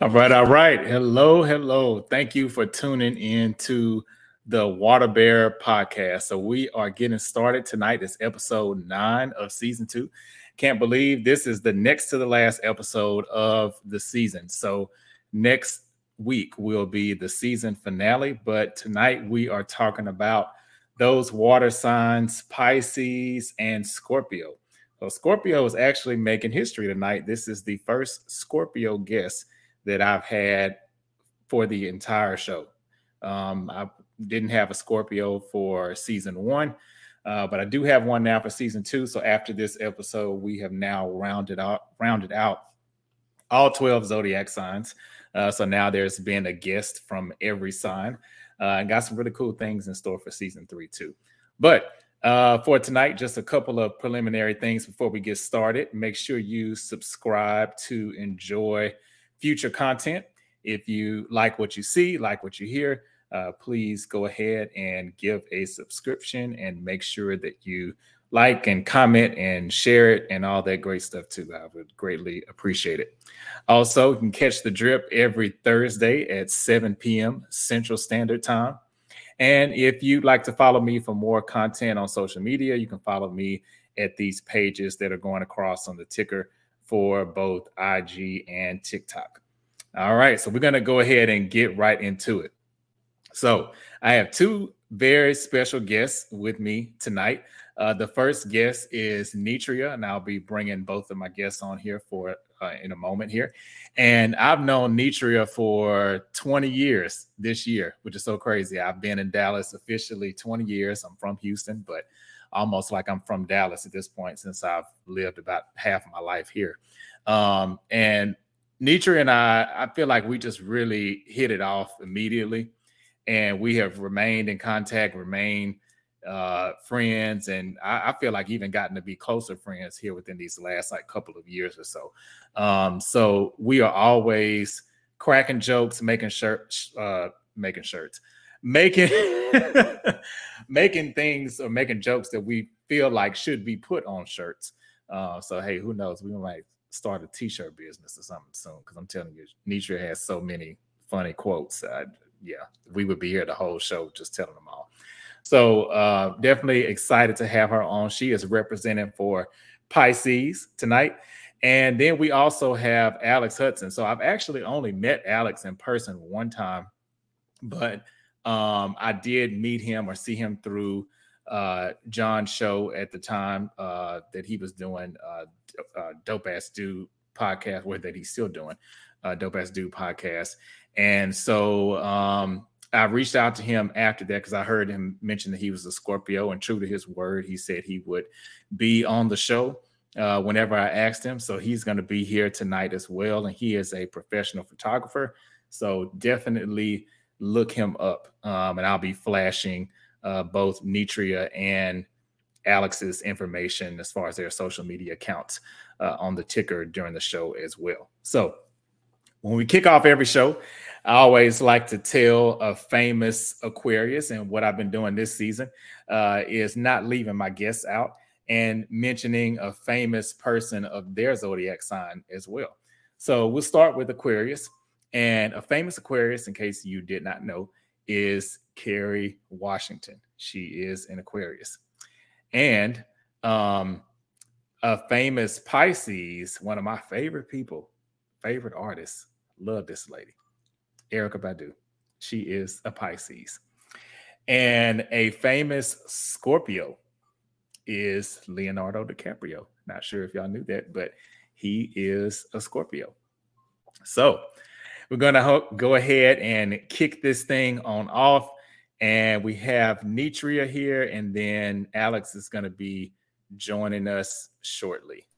All right, all right. Hello, hello. Thank you for tuning in to the Water Bear podcast. So we are getting started tonight. It's episode nine of season two. Can't believe this is the next to the last episode of the season. So next week will be the season finale, but tonight we are talking about those water signs, Pisces and Scorpio. So Scorpio is actually making history tonight. This is the first Scorpio guest that I've had for the entire show. Um, I didn't have a Scorpio for season one, uh, but I do have one now for season two. So after this episode, we have now rounded out rounded out all 12 zodiac signs. Uh, so now there's been a guest from every sign. Uh, got some really cool things in store for season three too. But uh, for tonight, just a couple of preliminary things before we get started. Make sure you subscribe to enjoy future content. If you like what you see, like what you hear, uh, please go ahead and give a subscription and make sure that you like and comment and share it and all that great stuff too. I would greatly appreciate it. Also, you can catch the drip every Thursday at 7 p.m. Central Standard Time. And if you'd like to follow me for more content on social media, you can follow me at these pages that are going across on the ticker for both IG and TikTok. All right, so we're going to go ahead and get right into it. So, I have two very special guests with me tonight. Uh, the first guest is Netreia, and I'll be bringing both of my guests on here for uh, in a moment here. And I've known Netreia for 20 years this year, which is so crazy. I've been in Dallas officially 20 years. I'm from Houston, but almost like I'm from Dallas at this point since I've lived about half of my life here. Um, and Netreia and I, I feel like we just really hit it off immediately. And we have remained in contact, remained uh, friends, and I, I, feel like even gotten to be closer friends here within these last like couple of years or so. Um, so we are always cracking jokes, making shirts, uh, making shirts, making making things or making jokes that we feel like should be put on shirts. Uh, so hey, who knows? We might start a t-shirt business or something soon because I'm telling you, Netreia has so many funny quotes. Yeah, we would be here the whole show just telling them all. So uh, definitely excited to have her on. She is representing for Pisces tonight. And then we also have Alex Hudson. So I've actually only met Alex in person one time, but um, I did meet him or see him through uh, John's show at the time uh, that he was doing uh, uh, Dope Ass Dude podcast, or that he's still doing uh, Dope Ass Dude podcast. And so um, I reached out to him after that because I heard him mention that he was a Scorpio, and true to his word, he said he would be on the show uh, whenever I asked him. So he's going to be here tonight as well, and he is a professional photographer. So definitely look him up, um, and I'll be flashing uh, both Netreia and Alex's information as far as their social media accounts uh, on the ticker during the show as well. So when we kick off every show, I always like to tell a famous Aquarius, and what I've been doing this season uh, is not leaving my guests out and mentioning a famous person of their zodiac sign as well. So we'll start with Aquarius, and a famous Aquarius, in case you did not know, is Kerry Washington. She is an Aquarius. And um, a famous Pisces, one of my favorite people, favorite artists, love this lady, Erykah Badu. She is a Pisces. And a famous Scorpio is Leonardo DiCaprio. Not sure if y'all knew that, but he is a Scorpio. So we're going to go ahead and kick this thing on off. And we have Netreia here, and then Alex is going to be joining us shortly.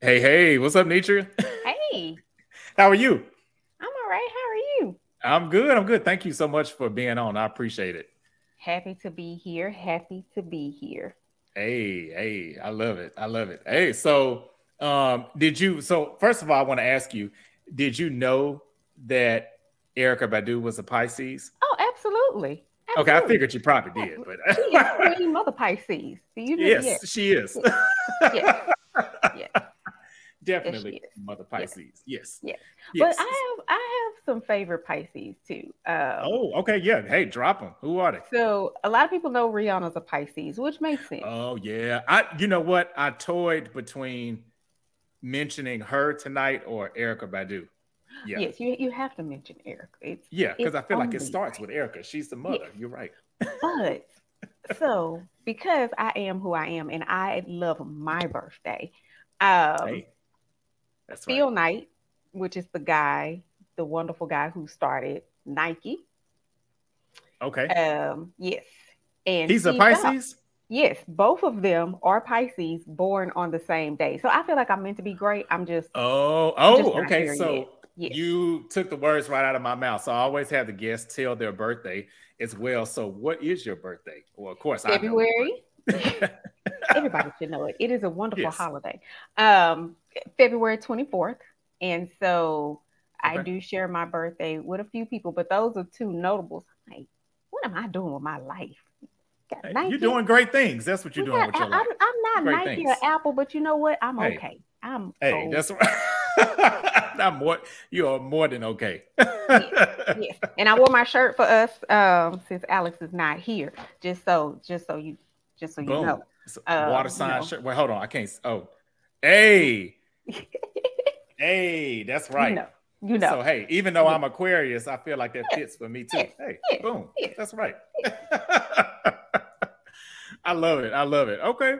Hey, hey, what's up, Netreia? Hey. How are you? I'm all right. How are you? I'm good. I'm good. Thank you so much for being on. I appreciate it. Happy to be here. Happy to be here. Hey, hey, I love it. I love it. Hey, so um, did you so first of all, I want to ask you, did you know that Erykah Badu was a Pisces? Oh, absolutely. absolutely. Okay, I figured you probably did, but she is Queen Mother Pisces. Do you know? Yes, yes, she is. yes. yes. definitely yes, Mother Pisces. Yes. yes. Yes. But I have I have some favorite Pisces too. Um, oh, okay, yeah. Hey, drop them. Who are they? So a lot of people know Rihanna's a Pisces, which makes sense. Oh yeah. I you know what? I toyed between mentioning her tonight or Erykah Badu. Yeah. Yes, you, you have to mention Erykah. It's, yeah, because I feel like it starts with Erykah. She's the mother. Yes. You're right. but so because I am who I am and I love my birthday, um, hey, that's Phil right. Knight, which is the guy, the wonderful guy who started Nike. Okay. Um, yes. And he's a Pisces? Up. Yes, both of them are Pisces born on the same day. So I feel like I'm meant to be great. I'm just Oh, oh, just okay. So yes. you took the words right out of my mouth. So I always have the guests tell their birthday as well. So what is your birthday? Well, of course, February. Everybody should know it. It is a wonderful yes. holiday. Um, February 24th. And so okay. I do share my birthday with a few people, but those are two notables. Like, what am I doing with my life? Hey, you're doing great things. That's what you're doing with your life. I'm, I'm not great Nike things. or Apple, but you know what? I'm hey. okay. I'm hey, old. that's right. I'm more. You are more than okay. yes, and I wore my shirt for us um, since Alex is not here. Just so, just so you, just so you Boom. know. Um, water sign you know. shirt. Wait, hold on. I can't. Oh, hey, hey, that's right. You know. You know. So hey, even though I'm Aquarius, I feel like that fits for me too. Hey, boom. That's right. I love it. I love it. Okay.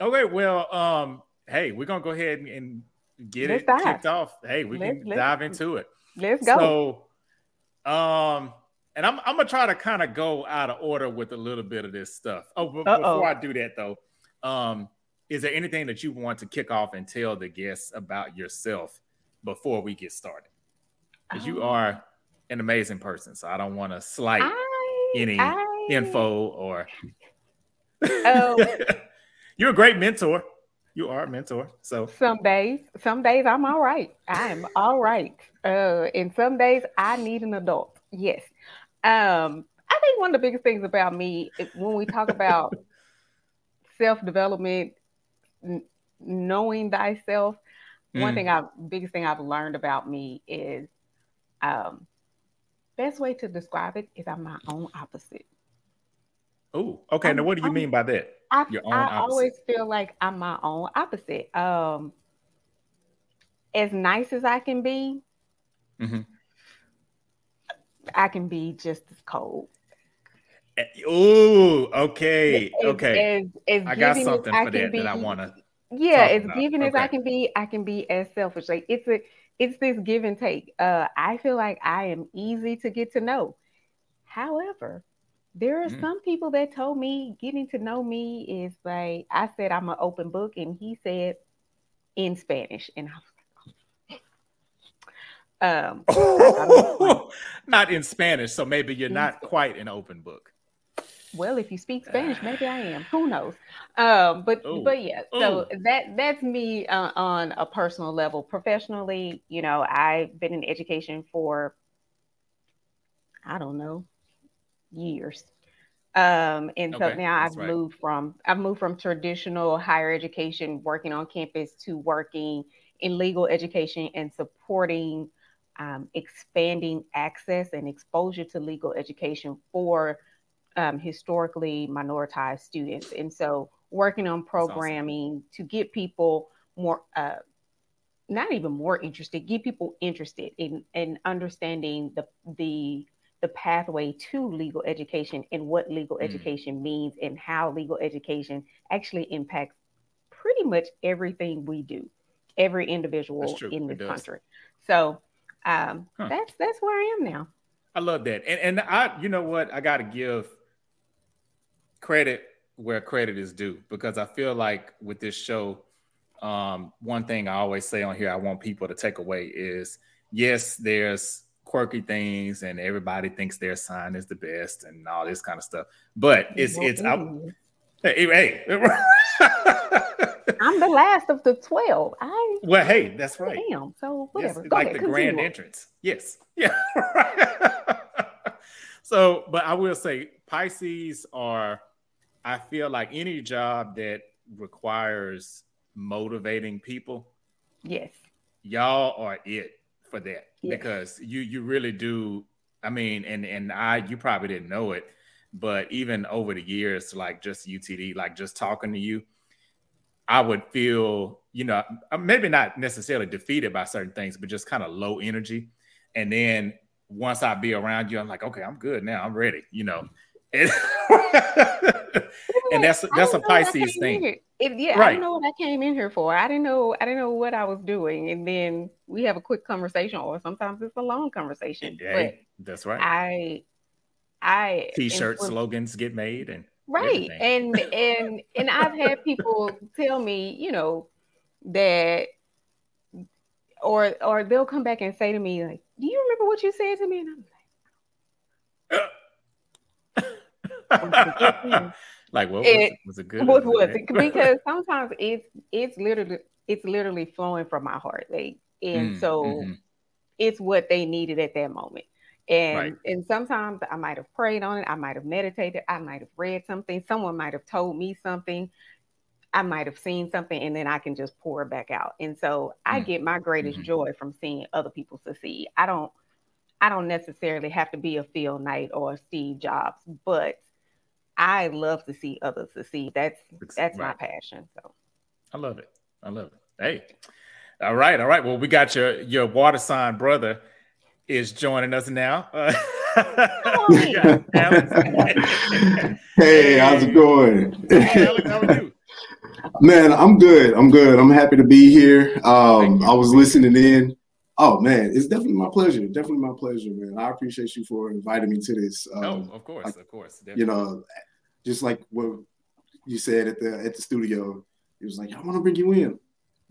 Okay. Well, um, hey, we're gonna go ahead and, and get let's it dive. kicked off. Hey, we let's, can let's, dive into it. Let's go. So, um, and I'm I'm gonna try to kind of go out of order with a little bit of this stuff. Oh, b- before I do that though, um, is there anything that you want to kick off and tell the guests about yourself before we get started? Because you are an amazing person, so I don't want to slight I, any I, info or Oh, you're a great mentor. You are a mentor. So some days, some days I'm all right. I'm all right. Uh, and some days I need an adult. Yes. Um, I think one of the biggest things about me when we talk about self development, n- knowing thyself, mm. one thing I've biggest thing I've learned about me is um, best way to describe it is I'm my own opposite. Oh, okay. I'm, now, what do you I'm, mean by that? I, I always feel like I'm my own opposite. Um, as nice as I can be, mm-hmm. I can be just as cold. Oh, okay, okay. As, as I got something for that be, that I want to. Yeah, as about. giving okay. as I can be, I can be as selfish. Like it's a, it's this give and take. Uh, I feel like I am easy to get to know. However, there are mm. some people that told me getting to know me is like I said I'm an open book, and he said in Spanish, and I was um, not in Spanish, so maybe you're not quite an open book. Well, if you speak Spanish, maybe I am. Who knows? Um, but Ooh. but yeah, so Ooh. that that's me uh, on a personal level. Professionally, you know, I've been in education for I don't know years. Um, and so okay, now I've right. moved from I've moved from traditional higher education, working on campus, to working in legal education and supporting um, expanding access and exposure to legal education for um, historically minoritized students. And so working on programming awesome. to get people more, uh, not even more interested, get people interested in, in understanding the, the the pathway to legal education and what legal mm. education means and how legal education actually impacts pretty much everything we do, every individual in this country. So um, huh. that's that's where I am now. I love that, and and I, you know what, I got to give credit where credit is due because I feel like with this show, um, one thing I always say on here, I want people to take away is yes, there's quirky things and everybody thinks their sign is the best and all this kind of stuff. But it's it's out. Hey, hey. I'm the last of the 12. I well, hey, that's right. Damn. So whatever. Yes, like ahead, the grand entrance. Yes. Yeah. so, but I will say Pisces are, I feel like any job that requires motivating people Yes. Y'all are it for that because you you really do. I mean, and and I you probably didn't know it, but even over the years, like just UTD, like just talking to you, I would feel, you know, uh, maybe not necessarily defeated by certain things, but just kind of low energy. And then once I be around you, I'm like, okay, I'm good now. I'm ready, you know. And, and that's that's a Pisces thing. If, yeah, right. I don't know what I came in here for. I didn't know I didn't know what I was doing. And then we have a quick conversation, or sometimes it's a long conversation. But that's right. I I t-shirt slogans get made and right everything. and and and i've had people tell me you know that or or they'll come back and say to me like do you remember what you said to me and i'm like like what was it, was it good what was it because sometimes it's it's literally it's literally flowing from my heart like and mm, so mm-hmm. it's what they needed at that moment and right. and sometimes I might have prayed on it, I might have meditated, I might have read something, someone might have told me something, I might have seen something, and then I can just pour it back out. And so I mm. get my greatest mm-hmm. joy from seeing other people succeed. I don't I don't necessarily have to be a Phil Knight or Steve Jobs, but I love to see others succeed. That's that's right. my passion. So I love it. I love it. Hey. All right, all right. Well, we got your your water sign brother is joining us now. Uh, hey, how's it going? Hey, Alex, how are you? Man, I'm good. I'm good. I'm happy to be here. Um, I was listening in. Oh man, it's definitely my pleasure. Definitely my pleasure, man. I appreciate you for inviting me to this. Um, oh, of course, like, of course. Definitely. You know, just like what you said at the at the studio, it was like I want to bring you in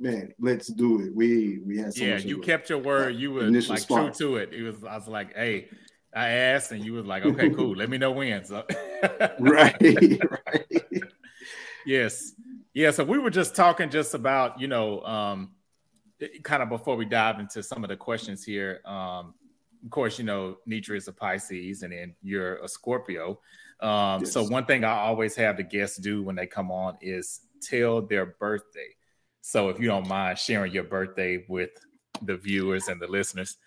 man, let's do it. We we had so yeah. you kept your word. You were like spark. true to it. It was. I was like, hey, I asked, and you was like, okay, cool. Let me know when. So. right. Right. yes. Yeah. So we were just talking just about you know, um, kind of before we dive into some of the questions here. Um, of course, you know, Netreia is a Pisces, and then you're a Scorpio. Um, yes. So one thing I always have the guests do when they come on is tell their birthday. So if you don't mind sharing your birthday with the viewers and the listeners.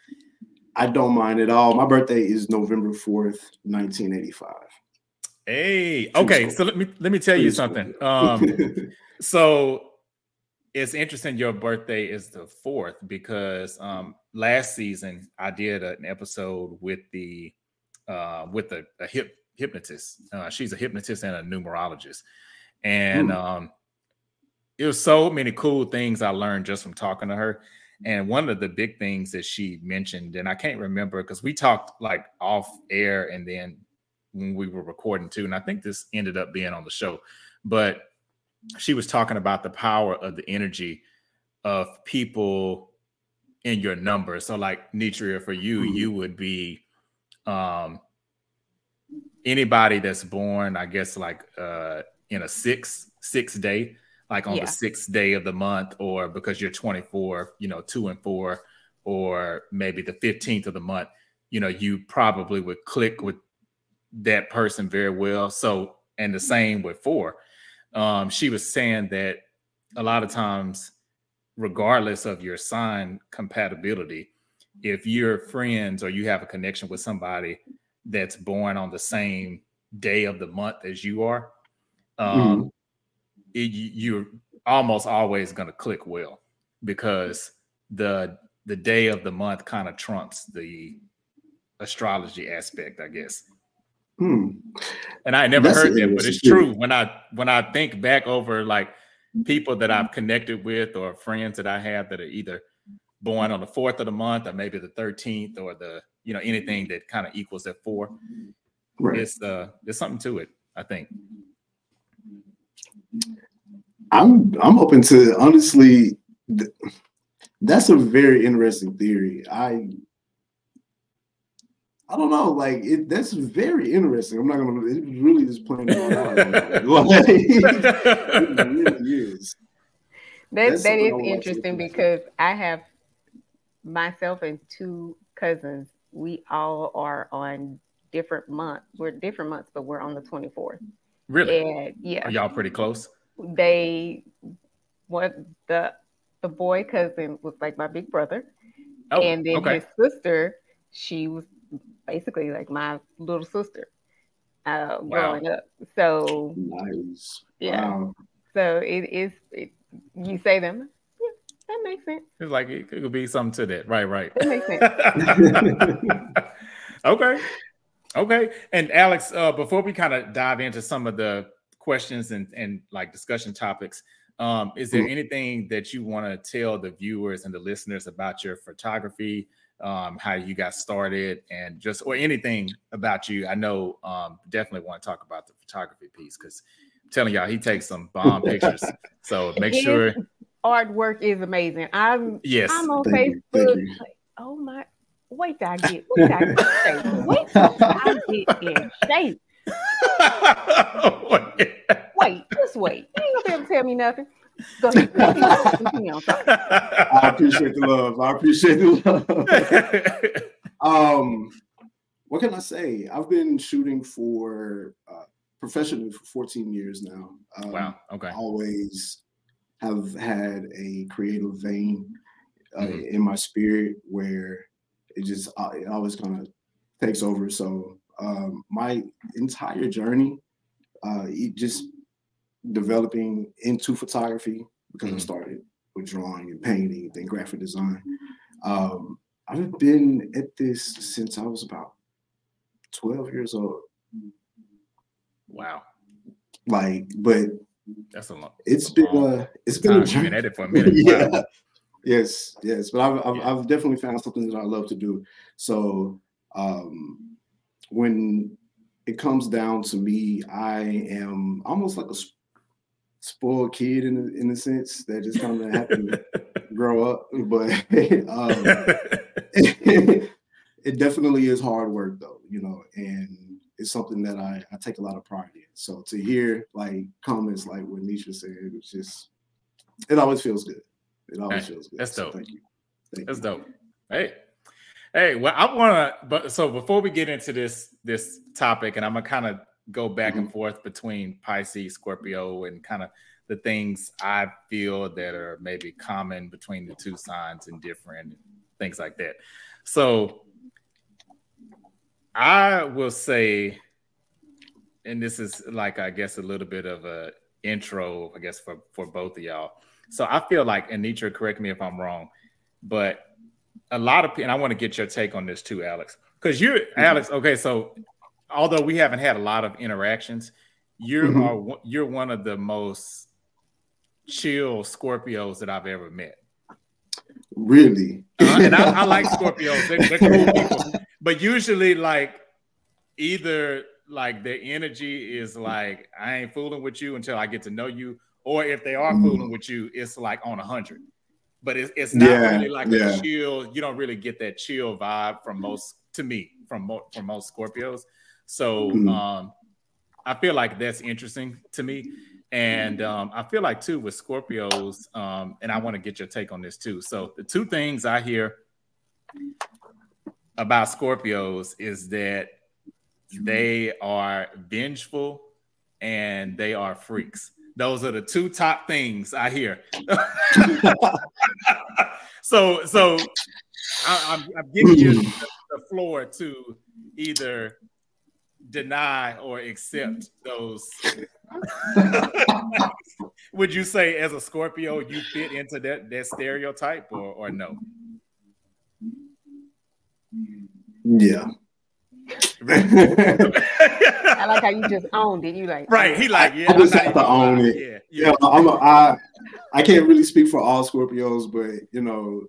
I don't mind at all. My birthday is November 4th, 1985. Hey, okay. So let me let me tell you something. Um, so it's interesting your birthday is the fourth because um, last season I did an episode with the uh, with a, a hip hypnotist. Uh, she's a hypnotist and a numerologist, and hmm. um, it was so many cool things I learned just from talking to her. And one of the big things that she mentioned, and I can't remember because we talked like off air and then when we were recording too, and I think this ended up being on the show, but she was talking about the power of the energy of people in your number. So, like Netreia, for you, mm-hmm. you would be um anybody that's born, I guess, like uh in a six six day like on yeah. the sixth day of the month, or because you're 24, you know, two and four, or maybe the 15th of the month, you know, you probably would click with that person very well. So, and the same with four. Um, she was saying that a lot of times, regardless of your sign compatibility, if you're friends or you have a connection with somebody that's born on the same day of the month as you are, um, mm-hmm it, you're almost always going to click well because the the day of the month kind of trumps the astrology aspect, I guess. Hmm. And I never That's heard that, but it's true. When I when I think back over like people that I've connected with or friends that I have that are either born on the fourth of the month or maybe the 13th or the you know anything that kind of equals that four. Right. It's uh there's something to it, I think. I'm I'm open to honestly. Th- that's a very interesting theory. I I don't know, like it. That's very interesting. I'm not gonna. It really just playing it out. like, it really is. That that's that is interesting because I have myself and two cousins. We all are on different months. We're different months, but we're on the 24th. Really? And yeah. Are y'all pretty close? they what the the boy cousin was like my big brother, oh, and then okay. his sister, she was basically like my little sister uh, wow. growing up. So nice. Yeah. Wow. So it is. It, you say them. Yeah, that makes sense. It's like it could be something to that. Right. Right. That makes sense. okay. Okay. And Alex, uh, before we kind of dive into some of the questions and and like discussion topics, um, is there mm. anything that you want to tell the viewers and the listeners about your photography? Um, how you got started, and just or anything about you. I know um, definitely want to talk about the photography piece because I'm telling y'all he takes some bomb pictures. So make His sure artwork is amazing. I'm yes. I'm on Thank Facebook. You. Like, oh my! Wait till I get wait till I get shape. Wait till I get in shape. wait, just wait. You ain't gonna be able to tell me nothing. Go ahead. I appreciate the love. I appreciate the love. um, what can I say? I've been shooting for uh, professionally for 14 years now. Um, wow. Okay. Always have had a creative vein uh, mm-hmm. in my spirit where it just uh, it always kind of takes over. So um, my entire journey, uh, it just developing into photography because mm-hmm. I started with drawing and painting, then graphic design. Um, I've been at this since I was about 12 years old. Wow. Like, but that's a long. It's been long, uh, it's been a journey. Been for a minute. yeah. Wow. Yes, yes, but I've, I've, yeah. I've definitely found something that I love to do. So um, when it comes down to me, I am almost like a spoiled kid in a, in a sense that just kind of happened to grow up. But um, it, definitely is hard work though, you know, and it's something that I, I take a lot of pride in. So to hear like comments like what Nisha said, it's just it always feels good. It always feels good. That's so dope. Thank you. Thank that's you. dope. Hey. Hey, well, I want to, but so before we get into this this topic, and I'm gonna kind of go back mm-hmm. and forth between Pisces, Scorpio, and kind of the things I feel that are maybe common between the two signs and different things like that. So I will say, and this is like I guess a little bit of a intro, I guess for for both of y'all. So I feel like Anitra, correct me if I'm wrong, but a lot of people, and I want to get your take on this too, Alex, because you're mm-hmm. Alex. Okay, so although we haven't had a lot of interactions, you mm-hmm. are you're one of the most chill Scorpios that I've ever met. Really? Uh, and I, I, like Scorpios. They're, they're cool people. But usually, like, either like their energy is like, I ain't fooling with you until I get to know you. Or if they are mm. fooling with you, it's like on a hundred. But it's, it's not yeah, really like yeah. a chill. You don't really get that chill vibe from most, to me, from mo- from most Scorpios. So mm. um, I feel like that's interesting to me. And um, I feel like too with Scorpios, um, and I want to get your take on this too. So the two things I hear about Scorpios is that they are vengeful and they are freaks. Those are the two top things I hear. so, so I, am giving you the floor to either deny or accept mm-hmm. those. Would you say, as a Scorpio, you fit into that that stereotype, or or no? Yeah. I like how you just owned it. You like right? He like yeah. I just have to own it. Yeah, yeah. yeah I'm a, I I can't really speak for all Scorpios, but you know,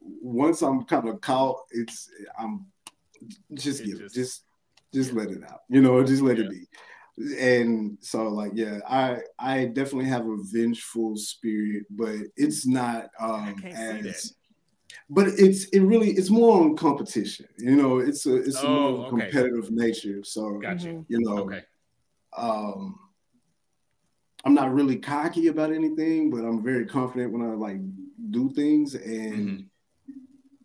once I'm kind of caught, it's I'm just give just, just just let it out. You know, just let yeah. it be. And so like yeah, I I definitely have a vengeful spirit, but it's not um as but it's it really it's more on competition. You know, it's a it's oh, a more okay. competitive nature. So gotcha. you know, okay. um I'm not really cocky about anything, but I'm very confident when I like do things and mm-hmm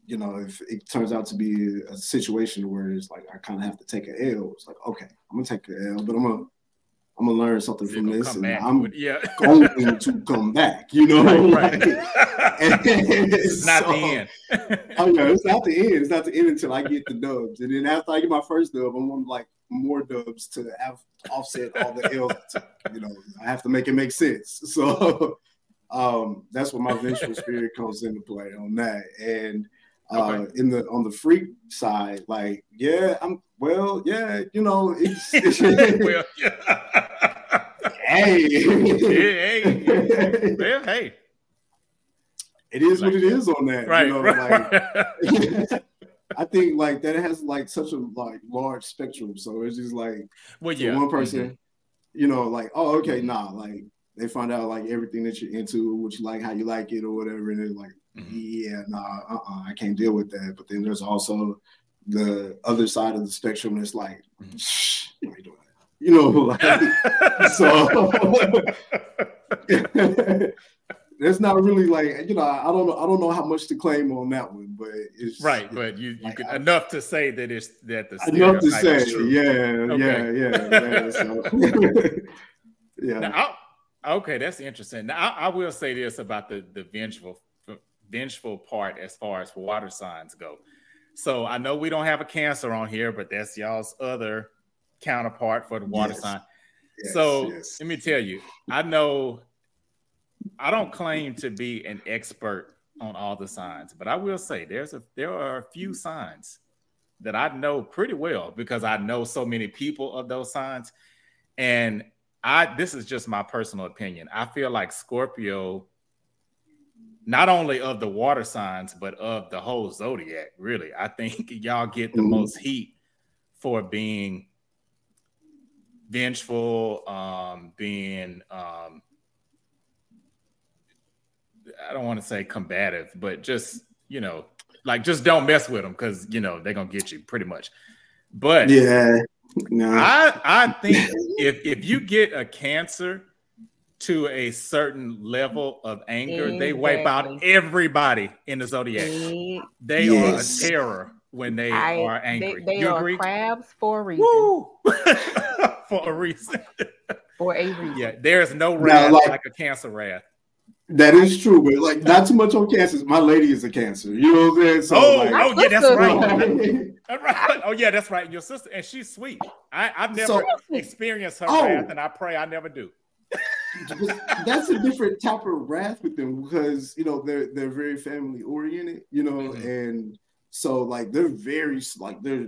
you know, if it turns out to be a situation where it's like I kind of have to take an L, it's like okay, I'm gonna take an L, but I'm gonna I'm gonna learn something from this, and I'm yeah. going to come back. You know, right? right. it's not so, the end. oh yeah, it's not the end. It's not the end until I get the dubs, and then after I get my first dub, I'm on like more dubs to have offset all the L's. you know, I have to make it make sense. So um, that's where my vengeful spirit comes into play on that. And uh, in the on the freak side, like yeah, I'm well, yeah, you know, it's, it's well, yeah. hey, hey, well, hey. It is like, what it is on that, right? You know, right. Like, I think like that has like such a like large spectrum. So it's just like well, yeah, one person, mm-hmm. you know, like oh okay, nah, like they find out like everything that you're into, what you like, how you like it, or whatever, and they're like. Yeah, nah, uh-uh, I can't deal with that. But then there's also the other side of the spectrum that's like, mm-hmm. You doing. You know, like so. That's not really like you know I don't know I don't know how much to claim on that one, but it's right. But you you like, could, I, enough to say that it's that the enough to say yeah okay. yeah yeah yeah. So. yeah. Now, okay, that's interesting. Now I, I, will say this about the the vengeful vengeful part as far as water signs go. So I know we don't have a cancer on here, but that's y'all's other counterpart for the water yes. sign. Yes, so yes. let me tell you, I know I don't claim to be an expert on all the signs, but I will say there's a there are a few signs that I know pretty well because I know so many people of those signs. And I this is just my personal opinion. I feel like Scorpio, not only of the water signs, but of the whole zodiac, really. I think y'all get the mm-hmm. most heat for being vengeful, um, being um, I don't want to say combative, but just you know, like just don't mess with them because you know they're gonna get you pretty much. But yeah, no. I I think if if you get a cancer to a certain level of anger, exactly. they wipe out everybody in the zodiac. They yes. are a terror when they I, are angry. They, they you are agree? crabs for a reason. for a reason. for a reason. Yeah, there is no wrath like, like a cancer wrath. That is true, but like not too much on cancer. My lady is a cancer. You know what I'm saying? So, oh, like, oh yeah, that's right. that's right. Oh yeah, that's right. Your sister, and she's sweet. I, have never so, experienced her oh, wrath, and I pray I never do. That's a different type of wrath with them because you know they're they're very family oriented, you know, mm-hmm. and so like they're very like they're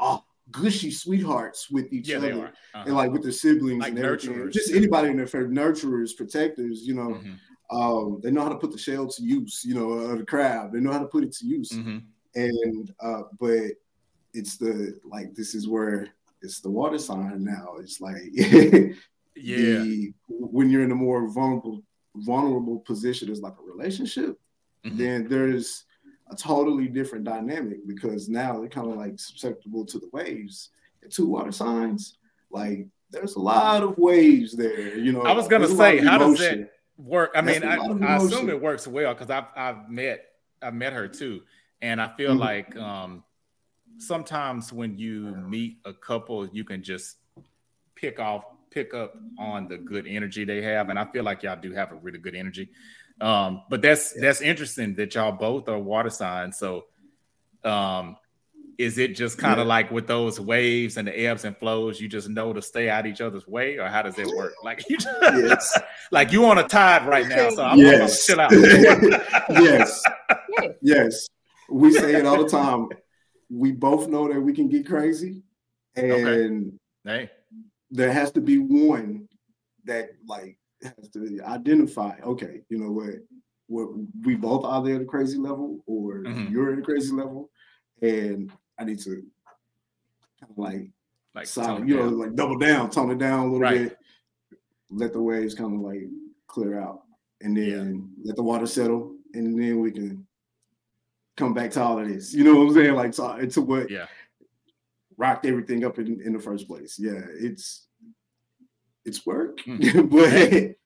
oh gushy sweethearts with each yeah, other uh-huh. and like with their siblings like and everything. Just anybody in their family, nurturers, protectors, you know. Mm-hmm. Um, they know how to put the shell to use, you know, of the crab. They know how to put it to use. Mm-hmm. And uh, but it's the like this is where it's the water sign now. It's like yeah, the, when you're in a more vulnerable vulnerable position as like a relationship, mm-hmm. then there's a totally different dynamic because now they're kind of like susceptible to the waves. And two water signs, like there's a lot of waves there. You know, I was gonna say, how does that work? I mean, I, I, assume it works well because I've I've met I've met her too, and I feel mm-hmm. like um, sometimes when you meet a couple, you can just pick off pick up on the good energy they have, and I feel like y'all do have a really good energy. Um, but that's yeah. that's interesting that y'all both are water signs. So um is it just kind of yeah. like with those waves and the ebbs and flows, you just know to stay out each other's way, or how does it work? Like you just, yes. like you on a tide right now, so I'm yes. gonna chill out. yes. Yes. We say it all the time. We both know that we can get crazy. And okay. hey. There has to be one that like has to identify, okay, you know what, what we both are there at a crazy level, or mm-hmm. you're at a crazy level, and I need to kind of like like solid, you know, like double down, tone it down a little right. bit, let the waves kind of like clear out, and then yeah. let the water settle, and then we can come back to all of this. You know what I'm saying? Like to, to what yeah rocked everything up in, in the first place. Yeah, it's it's work, mm. but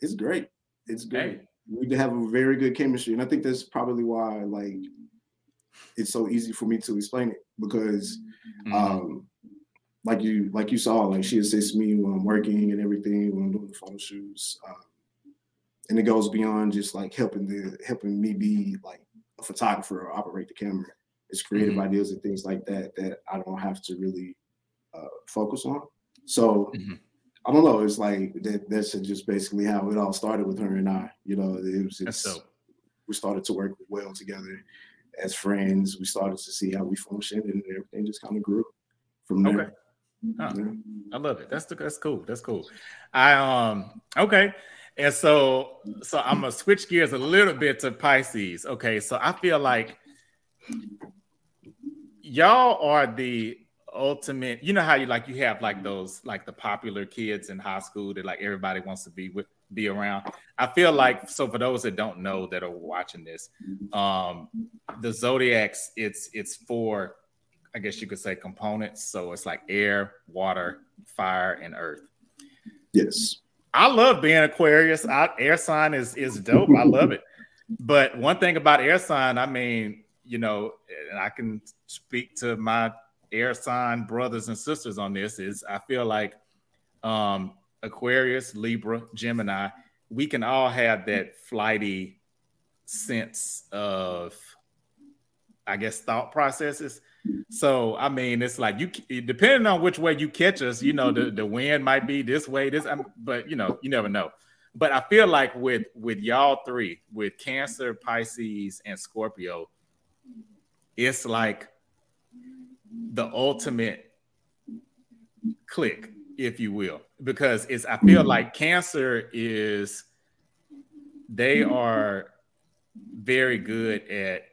it's great. It's great. Hey. We have a very good chemistry, and I think that's probably why like it's so easy for me to explain it because mm-hmm. um like you like you saw like she assists me when I'm working and everything when I'm doing the photo shoots. Um, and it goes beyond just like helping the helping me be like a photographer or operate the camera. It's creative mm-hmm. ideas and things like that that I don't have to really uh, focus on. So mm-hmm. I don't know. It's like that. That's just basically how it all started with her and I. You know, it was just we started to work well together as friends. We started to see how we functioned, and everything just kind of grew from there. Okay. Huh. Yeah. I love it. That's that's cool. That's cool. I um okay. And so so I'm gonna switch gears a little bit to Pisces. Okay, so I feel like y'all are the ultimate you know how you like you have like those like the popular kids in high school that like everybody wants to be with be around? I feel like so for those that don't know that are watching this um the zodiacs it's it's for i guess you could say components. So it's like air water fire and earth. Yes. I love being aquarius. I, air sign is is dope. I love it. But one thing about air sign i mean you know and i can speak to my air sign brothers and sisters on this is I feel like um, Aquarius, Libra, Gemini, we can all have that flighty sense of, I guess, thought processes. So I mean, it's like you depending on which way you catch us, you know, the, the wind might be this way, this, but you know, you never know. But I feel like with with y'all three, with Cancer, Pisces, and Scorpio, it's like the ultimate click, if you will, because it's I feel like cancer is they are very good at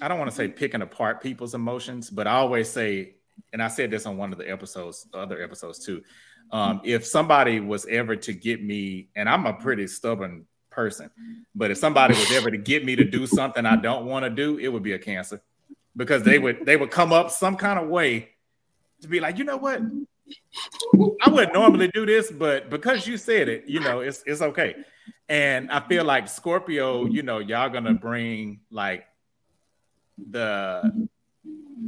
I don't want to say picking apart people's emotions, but I always say, and I said this on one of the episodes, other episodes too. Um, if somebody was ever to get me, and I'm a pretty stubborn person, mm-hmm. but if somebody was ever to get me to do something I don't want to do, it would be a cancer because they would they would come up some kind of way to be like, you know what? I wouldn't normally do this, but because you said it, you know, it's it's okay. And I feel like Scorpio, you know, y'all gonna bring like the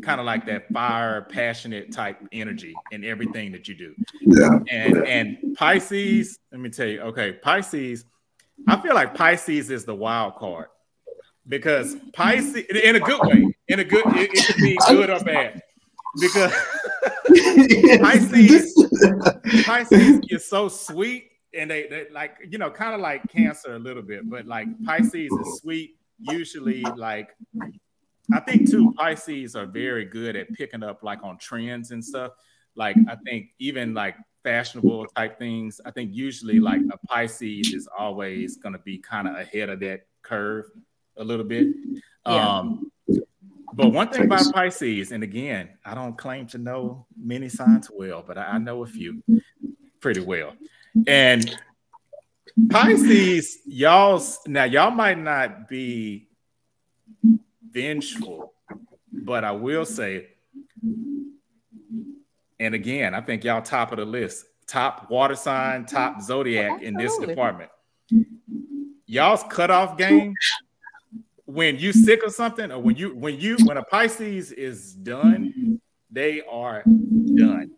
kind of like that fire, passionate type energy in everything that you do. Yeah. And and Pisces, let me tell you, okay, Pisces, I feel like Pisces is the wild card because Pisces, in a good way, in a good, it, it could be good or bad. Because Pisces, Pisces is so sweet, and they, they like you know, kind of like Cancer a little bit, but like Pisces is sweet. Usually, like I think too, Pisces are very good at picking up like on trends and stuff. Like I think even like fashionable type things. I think usually like a Pisces is always going to be kind of ahead of that curve a little bit. Yeah. Um, but one thing about Pisces, and again, I don't claim to know many signs well, but I, know a few pretty well. And Pisces, y'all now y'all might not be vengeful, but I will say, and again, I think y'all top of the list, top water sign, mm-hmm. top zodiac Absolutely. in this department. Y'all's cutoff game when you sick of something or when you when you when a Pisces is done, they are done.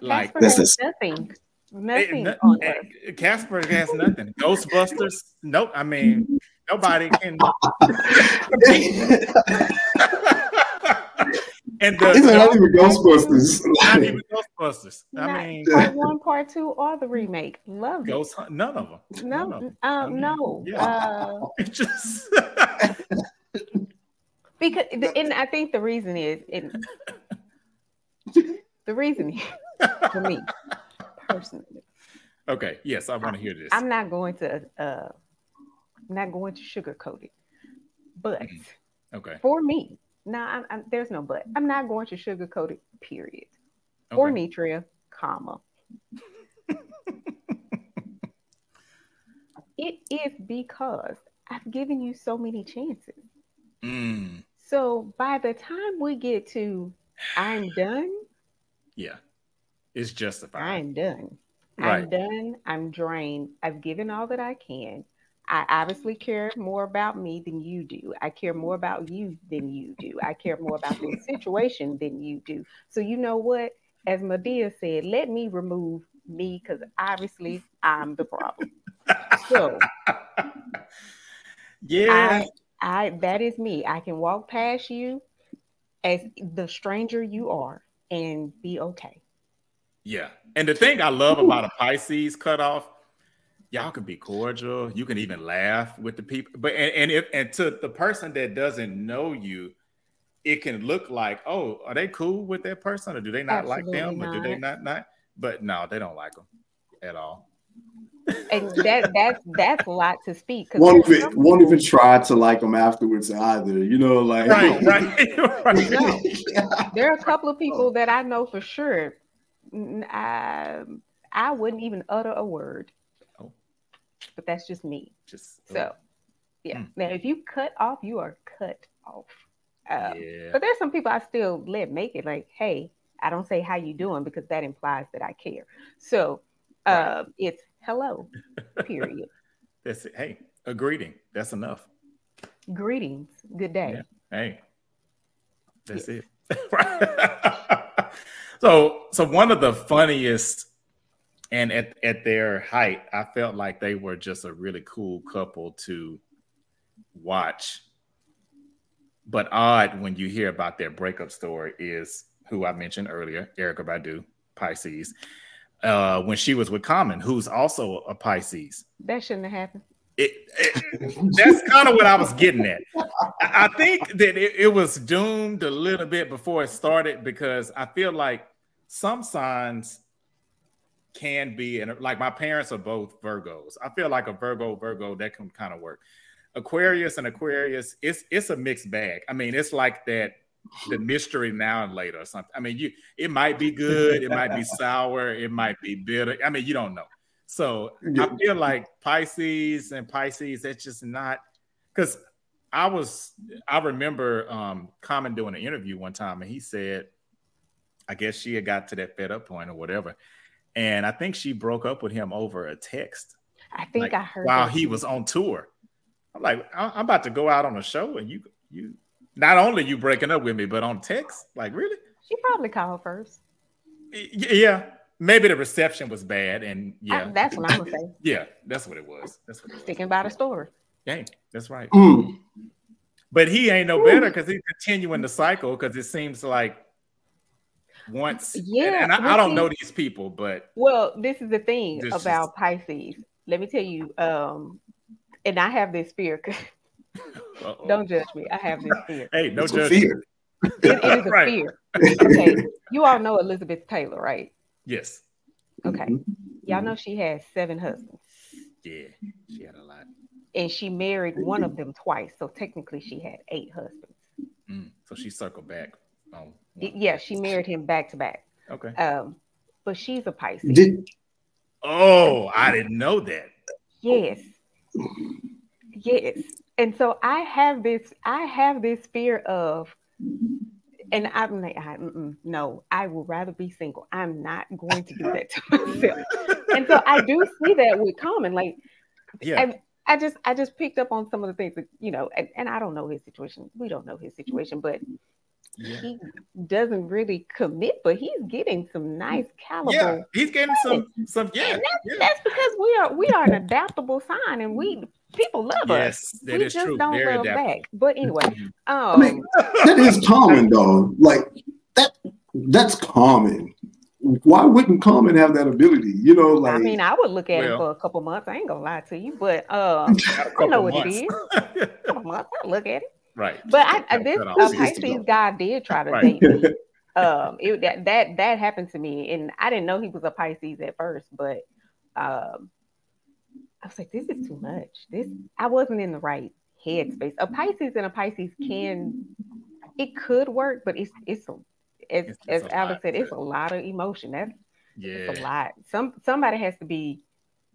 Like that's nothing. Nothing it, on eh, Earth. Casper has nothing. Ghostbusters, nope. I mean, nobody can. And the, These are not even Ghostbusters. Not even Ghostbusters. Not I mean, part one, part two, or the remake. Love Ghost it. None of them. No, of them. Um, I mean, no. Yeah. Uh, just because, and I think the reason is, and the reason for me personally. Okay. Yes, I want to hear this. I'm not going to. uh I'm not going to sugarcoat it, but mm-hmm. okay, for me no, I'm, I'm, there's no but. I'm not going to sugarcoat it. Period. Okay. Or Netreia, comma. it is because I've given you so many chances. Mm. So by the time we get to I'm done. Yeah. It's justified. I'm done. Right. I'm done. I'm drained. I've given all that I can. I obviously care more about me than you do. I care more about you than you do. I care more about the situation than you do. So you know what? As Madea said, let me remove me because obviously I'm the problem. so yeah, I, I that is me. I can walk past you as the stranger you are and be okay. Yeah. And the thing I love about a Pisces cutoff, y'all can be cordial. You can even laugh with the people. But and, and if and to the person that doesn't know you, it can look like, oh, are they cool with that person, or do they not Absolutely like them, not. or do they not not? But no, they don't like them at all. and that that's that's a lot to speak. Won't even won't even try to like them afterwards either. You know, like right, right. right. No, there are a couple of people that I know for sure. I, I wouldn't even utter a word. But that's just me. Just so, yeah. Mm. Now, if you cut off, you are cut off. Um, yeah. But there's some people I still let make it like, hey, I don't say how you doing because that implies that I care. So uh, it's hello, period. That's it. Hey, a greeting. That's enough. Greetings. Good day. Yeah. Hey, that's yes. it. so, so one of the funniest, and at at their height, I felt like they were just a really cool couple to watch. But odd when you hear about their breakup story is who I mentioned earlier, Erykah Badu, Pisces uh, when she was with Common, who's also a Pisces. That shouldn't have happened. It, it, that's kind of what I was getting at. I think that it, it, was doomed a little bit before it started because I feel like some signs can be, and like my parents are both Virgos. I feel like a Virgo, Virgo, that can kind of work. Aquarius and Aquarius, it's it's a mixed bag. I mean, it's like that the mystery now and later or something. I mean, you it might be good, it might be sour, it might be bitter. I mean, you don't know. So I feel like Pisces and Pisces, that's just not because I was I remember um Common doing an interview one time and he said, I guess she had got to that fed up point or whatever. And I think she broke up with him over a text. I think like, I heard while he was on tour. I'm like, I'm about to go out on a show and you you not only you breaking up with me, but on text. Like, really? She probably called first. Yeah, maybe the reception was bad, and yeah, I, that's what I'm gonna say. Yeah, that's what it was. That's what it was. Thinking about a story. Dang, that's right. Mm. But he ain't no better because he's continuing the cycle because it seems like once. Yeah, and, and I, I, don't know these people, but well, this is the thing about just... Pisces. Let me tell you, um, and I have this fear. Don't judge me. I have this fear. Hey, no judgment. Fear. It, it is a right. fear. Okay. You all know Elizabeth Taylor, right? Yes. Okay. Mm-hmm. Y'all know she has seven husbands. Yeah, she had a lot. And she married one of them twice. So technically she had eight husbands. Mm, so she circled back. On yeah, she married him back to back. Okay. Um, but she's a Pisces. Did- oh, I didn't know that. Yes. Yes and so I have this, I have this fear of, and I'm like, I, no, I would rather be single. I'm not going to do that to myself. and so I do see that with Common, like, yeah. I, I just, I just picked up on some of the things that you know, and, and I don't know his situation. We don't know his situation, but yeah. he doesn't really commit, but he's getting some nice caliber. Yeah, he's getting some some. Yeah, that's, yeah, that's, because we are we are an adaptable sign, and we people love yes, us. That we is just true. don't Very love back. But anyway, um, I mean, that is common though. Like that that's common. Why wouldn't Common have that ability? You know, like I mean, I would look at well, it for a couple months. I ain't gonna lie to you, but uh, I know what months. it is. a couple months, I look at it. Right. But I, I this Pisces guy did try to right. date me. Um, it, that that that happened to me, and I didn't know he was a Pisces at first, but um, I was like, this is too much. This I wasn't in the right headspace. A Pisces and a Pisces can it could work, but it's it's a, as it's, as Alex said, it's a lot of emotion. That's yeah. it's a lot. Some somebody has to be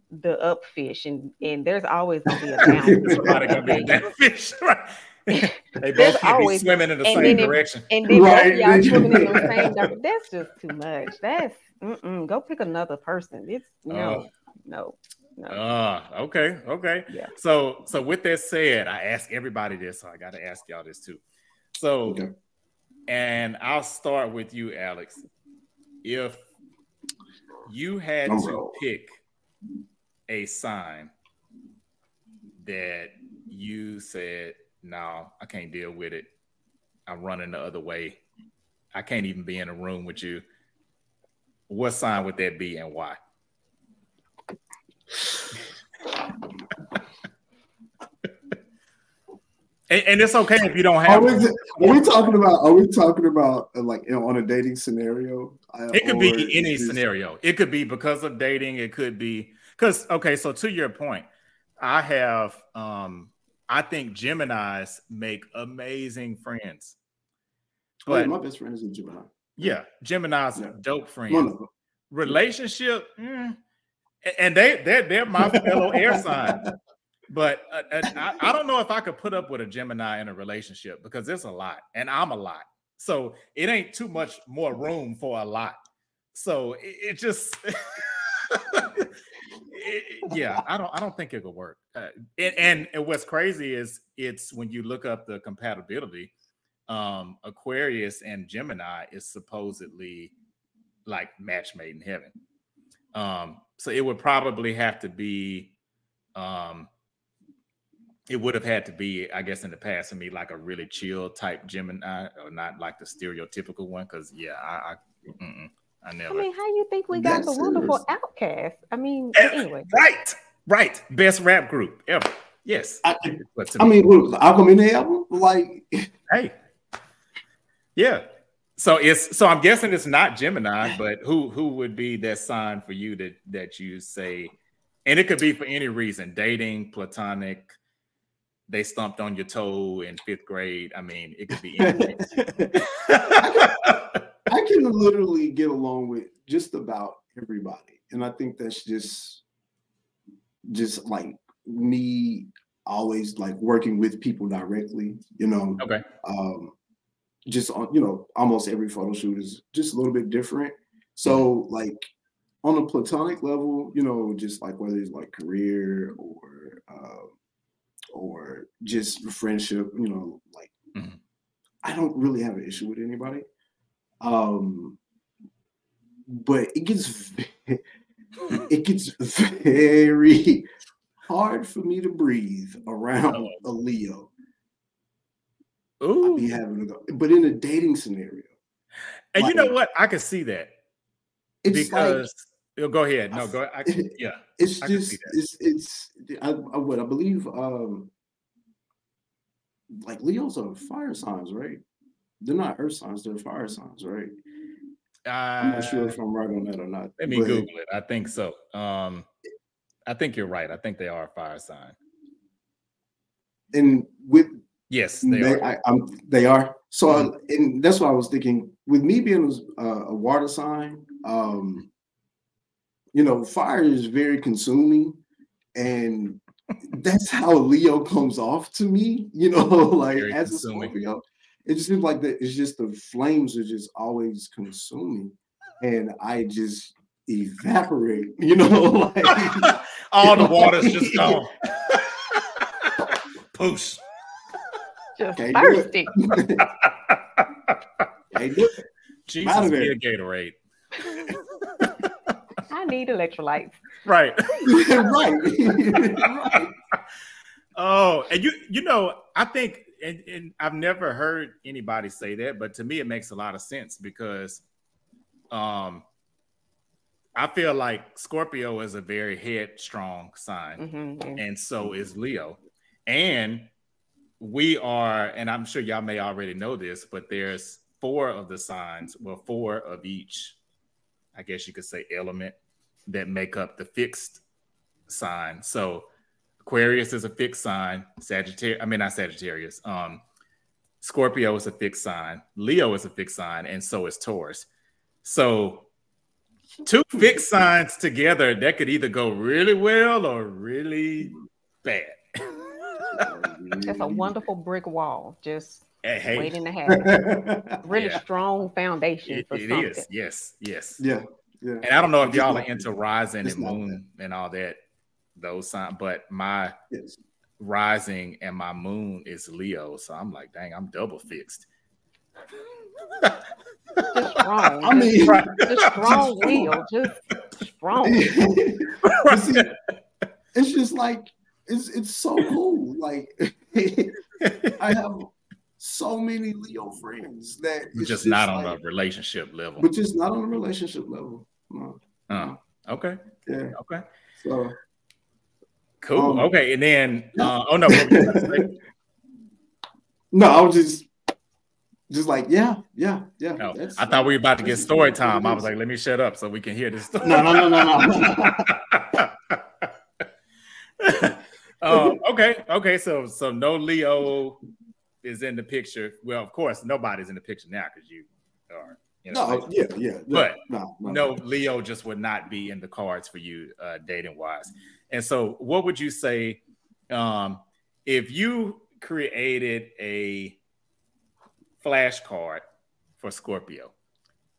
the up fish, and and there's always gonna be a down. Somebody gonna be a down fish, right? They both can't always, be swimming in the same direction. and then right. y'all swimming in the same direction. That's just too much. That's go pick another person. It's no, uh, no. No. Ah, uh, okay, okay. Yeah. So, so with that said, I ask everybody this, so I got to ask y'all this too. So, okay. and I'll start with you, Alex. If you had I'm to roll. pick a sign that you said, "No, I can't deal with it. I'm running the other way. I can't even be in a room with you." What sign would that be, and why? and, and, it's okay if you don't have. Are we, are we talking about? Are we talking about uh, like you know, on a dating scenario? It could be any scenario. It could be because of dating. It could be because okay. So to your point, I have. um I think Gemini's make amazing friends. But oh, yeah, my best friend is a Gemini. Yeah, Gemini's yeah. dope friends. Relationship, mm, and they they're, they're my fellow air sign. But uh, uh, I, I, don't know if I could put up with a Gemini in a relationship because it's a lot, and I'm a lot. So it ain't too much more room for a lot. So it, it just, it, yeah, I don't, I don't think it will work. Uh, and, and what's crazy is it's when you look up the compatibility, um, Aquarius and Gemini is supposedly like match made in heaven. Um, so it would probably have to be um it would have had to be, I guess, in the past for me, like a really chill type Gemini, or not like the stereotypical one. Because yeah, I, I, I never. I mean, how do you think we got That's the wonderful OutKast? I mean, eh, anyway. Right, right. Best rap group ever. Yes. I, I mean, look, Album in the album, like, hey, yeah. So it's so I'm guessing it's not Gemini, but who who would be that sign for you that that you say, and it could be for any reason, dating, platonic, they stumped on your toe in fifth grade. I mean, it could be anything. I can literally get along with just about everybody. And I think that's just just like me always like working with people directly, you know. Okay. Um just on, you know, almost every photo shoot is just a little bit different. So like on a platonic level, you know, just like whether it's like career or uh, or just friendship, you know, like mm-hmm. I don't really have an issue with anybody. Um, but it gets it gets very hard for me to breathe around oh. a Leo. Ooh. I'd be having to go, but in a dating scenario. And like, you know what? I can see that. It's because like, go ahead. No, go. I can, yeah. It's I just it's it's I, I what I believe um like Leos are fire signs, right? They're not earth signs, they're fire signs, right? Uh, I'm not sure if I'm right on that or not. Let me but, Google it. I think so. Um I think you're right. I think they are a fire sign. And with yes, they, they are. I, they are. So, mm-hmm. I, and that's what I was thinking. With me being a, a water sign, um, you know, fire is very consuming, and that's how Leo comes off to me. You know, like very as consuming. a Scorpio, it just seems like that. It's just the flames are just always consuming, and I just evaporate. You know, like all the water's just gone. Poosh. Just thirsty. Jesus, be a Gatorade. I need electrolytes. Right. right. right. Oh, and you you know, I think and, and, I've never heard anybody say that, but to me it makes a lot of sense because um I feel like Scorpio is a very headstrong sign, mm-hmm, and so is Leo. And we are, and I'm sure y'all may already know this, but there's four of the signs, well, four of each, I guess you could say, element that make up the fixed sign. So Aquarius is a fixed sign. Sagittarius, I mean not Sagittarius. Um, Scorpio is a fixed sign. Leo is a fixed sign, and so is Taurus. So two fixed signs together that could either go really well or really bad. That's a wonderful brick wall, just hey. waiting to happen. really yeah. strong foundation it, for it Yes, yes. Yeah. Yeah. And I don't know if y'all are into rising and moon and all that, those signs, but my yes. rising and my moon is Leo. So I'm like, dang, I'm double fixed. just strong. I mean, just, just strong Leo. Just wrong? see, it's just like it's it's so cool. Like I have so many Leo friends that just, just not on a relationship level. But just not on a relationship level. No. Uh, okay. Yeah. Okay. So cool. Um, okay, and then uh, oh no. no, I was just just like, yeah, yeah, yeah. No, I thought we were about to get story time. I was like, let me shut up so we can hear this story. No, no, no, no, no. um, okay, okay. So, so no Leo is in the picture. Well, of course, nobody's in the picture now because you are. You know, no, yeah, yeah. But no, no, no, Leo just would not be in the cards for you, uh, dating wise. And so, what would you say um, if you created a flashcard for Scorpio,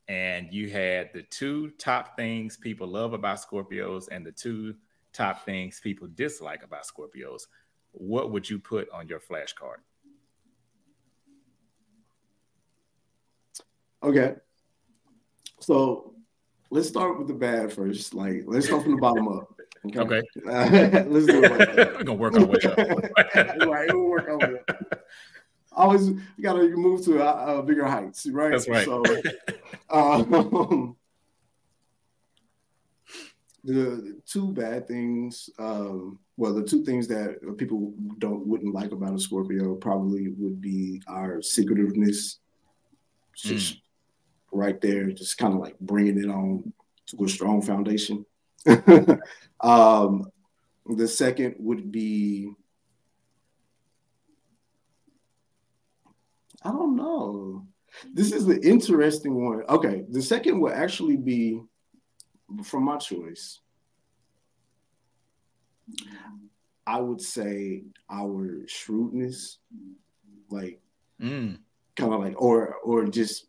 and you had the two top things people love about Scorpios and the two top things people dislike about Scorpios, what would you put on your flashcard? Okay. So let's start with the bad first. Like, let's start from the bottom up. Okay. okay. Uh, let's do it. Like We're gonna work our way up. right, we'll work our way up always you got to move to uh, bigger heights, right? That's right. So, um, the two bad things, um, well, the two things that people don't wouldn't like about a Scorpio probably would be our secretiveness, just mm. right there, just kind of like bringing it on to a strong foundation. um, the second would be I don't know. This is the interesting one. Okay, the second will actually be from my choice. I would say our shrewdness, like mm. kind of like, or or just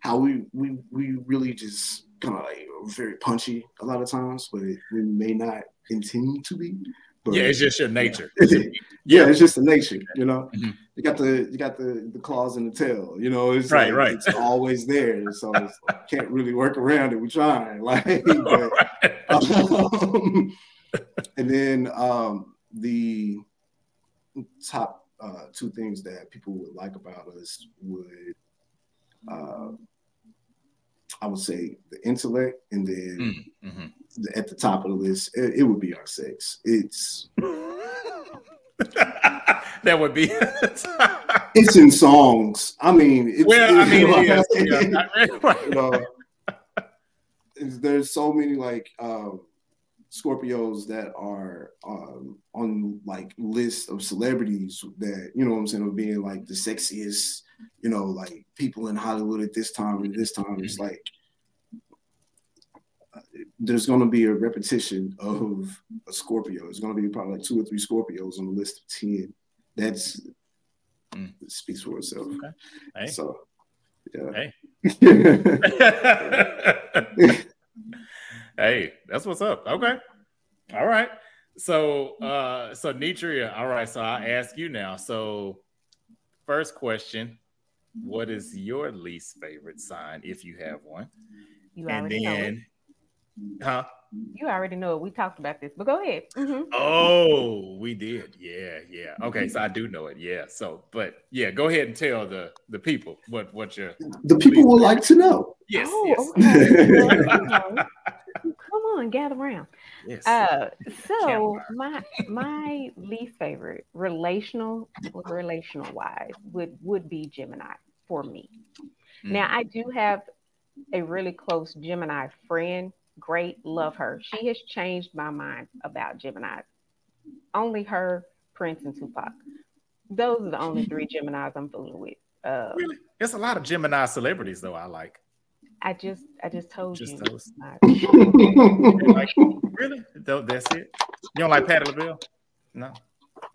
how we we we really just kind of like very punchy a lot of times, but it, we may not intend to be. But yeah, it's just your nature. yeah, it's just the nature, you know. Mm-hmm. You got the you got the the claws in the tail, you know. It's right, like, right. It's always there, so it's like, can't really work around it. We try, like, but, um, and then um, the top uh, two things that people would like about us would, uh, I would say, the intellect, and then mm-hmm at the top of the list, it, it would be our sex. It's that would be. it's in songs. I mean, it's, well, I mean, yeah, you know, there's so many like um, Scorpios that are um, on like lists of celebrities that you know what I'm saying of being like the sexiest, you know, like people in Hollywood at this time and this time. It's like there's going to be a repetition of a Scorpio. It's going to be probably like two or three Scorpios on the list of 10. That's mm. speaks for itself. Okay. Hey. So, yeah. Hey. hey, that's what's up. Okay. All right. So, uh, so Netreia, all right. So I ask you now. So, first question What is your least favorite sign if you have one? You and then, Huh? You already know it. We talked about this, but go ahead. Mm-hmm. Oh, we did. Yeah, yeah. Okay, so I do know it. Yeah. So, but yeah, go ahead and tell the the people what what your the people would like to know. Yes. Oh, yes. Okay. On, gather around. Yes. Uh, so my my least favorite relational relational wise would would be Gemini for me. Mm. Now I do have a really close Gemini friend great, love her. She has changed my mind about Gemini. Only her, Prince, and Tupac. Those are the only three Geminis I'm fooling with. Uh, really? There's a lot of Gemini celebrities though. I like. I just, I just told just you. Those. like, really? That's it. You don't like Patti LaBelle? No.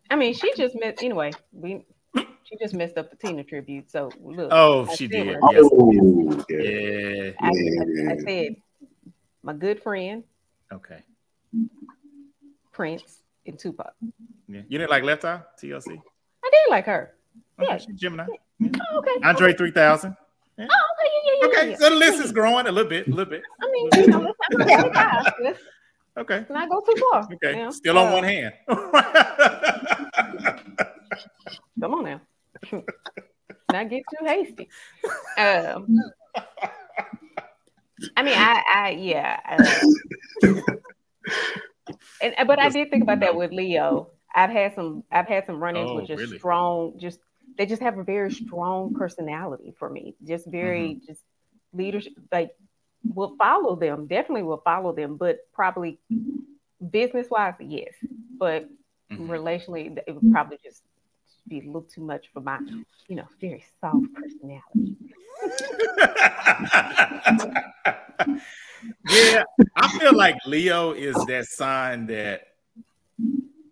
I mean, she just missed. Anyway, we she just messed up the Tina tribute. So look. Oh, she did. Yes. Oh, yeah. I, I, I, said my good friend. Okay. Prince and Tupac. Yeah. You didn't like Left Eye, TLC? I did like her. Okay, yeah. Gemini. Yeah. Oh, okay. Andre 3000. Yeah. Oh, okay, yeah, yeah, okay. Yeah, so the list is growing a little bit, a little bit. I mean, you know, let's Okay. Let's not go too far. Okay. Know? Still on uh, one hand. come on now. not get too hasty. Um, I mean, I, I yeah. Uh, and but I did think about that with Leo. I've had some I've had some run-ins oh, with just really? strong, just they just have a very strong personality for me. Just very mm-hmm. just leadership like will follow them, definitely will follow them, but probably business wise, yes. But mm-hmm. relationally, it would probably just be a little too much for my, you know, very soft personality. yeah, I feel like Leo is that sign that,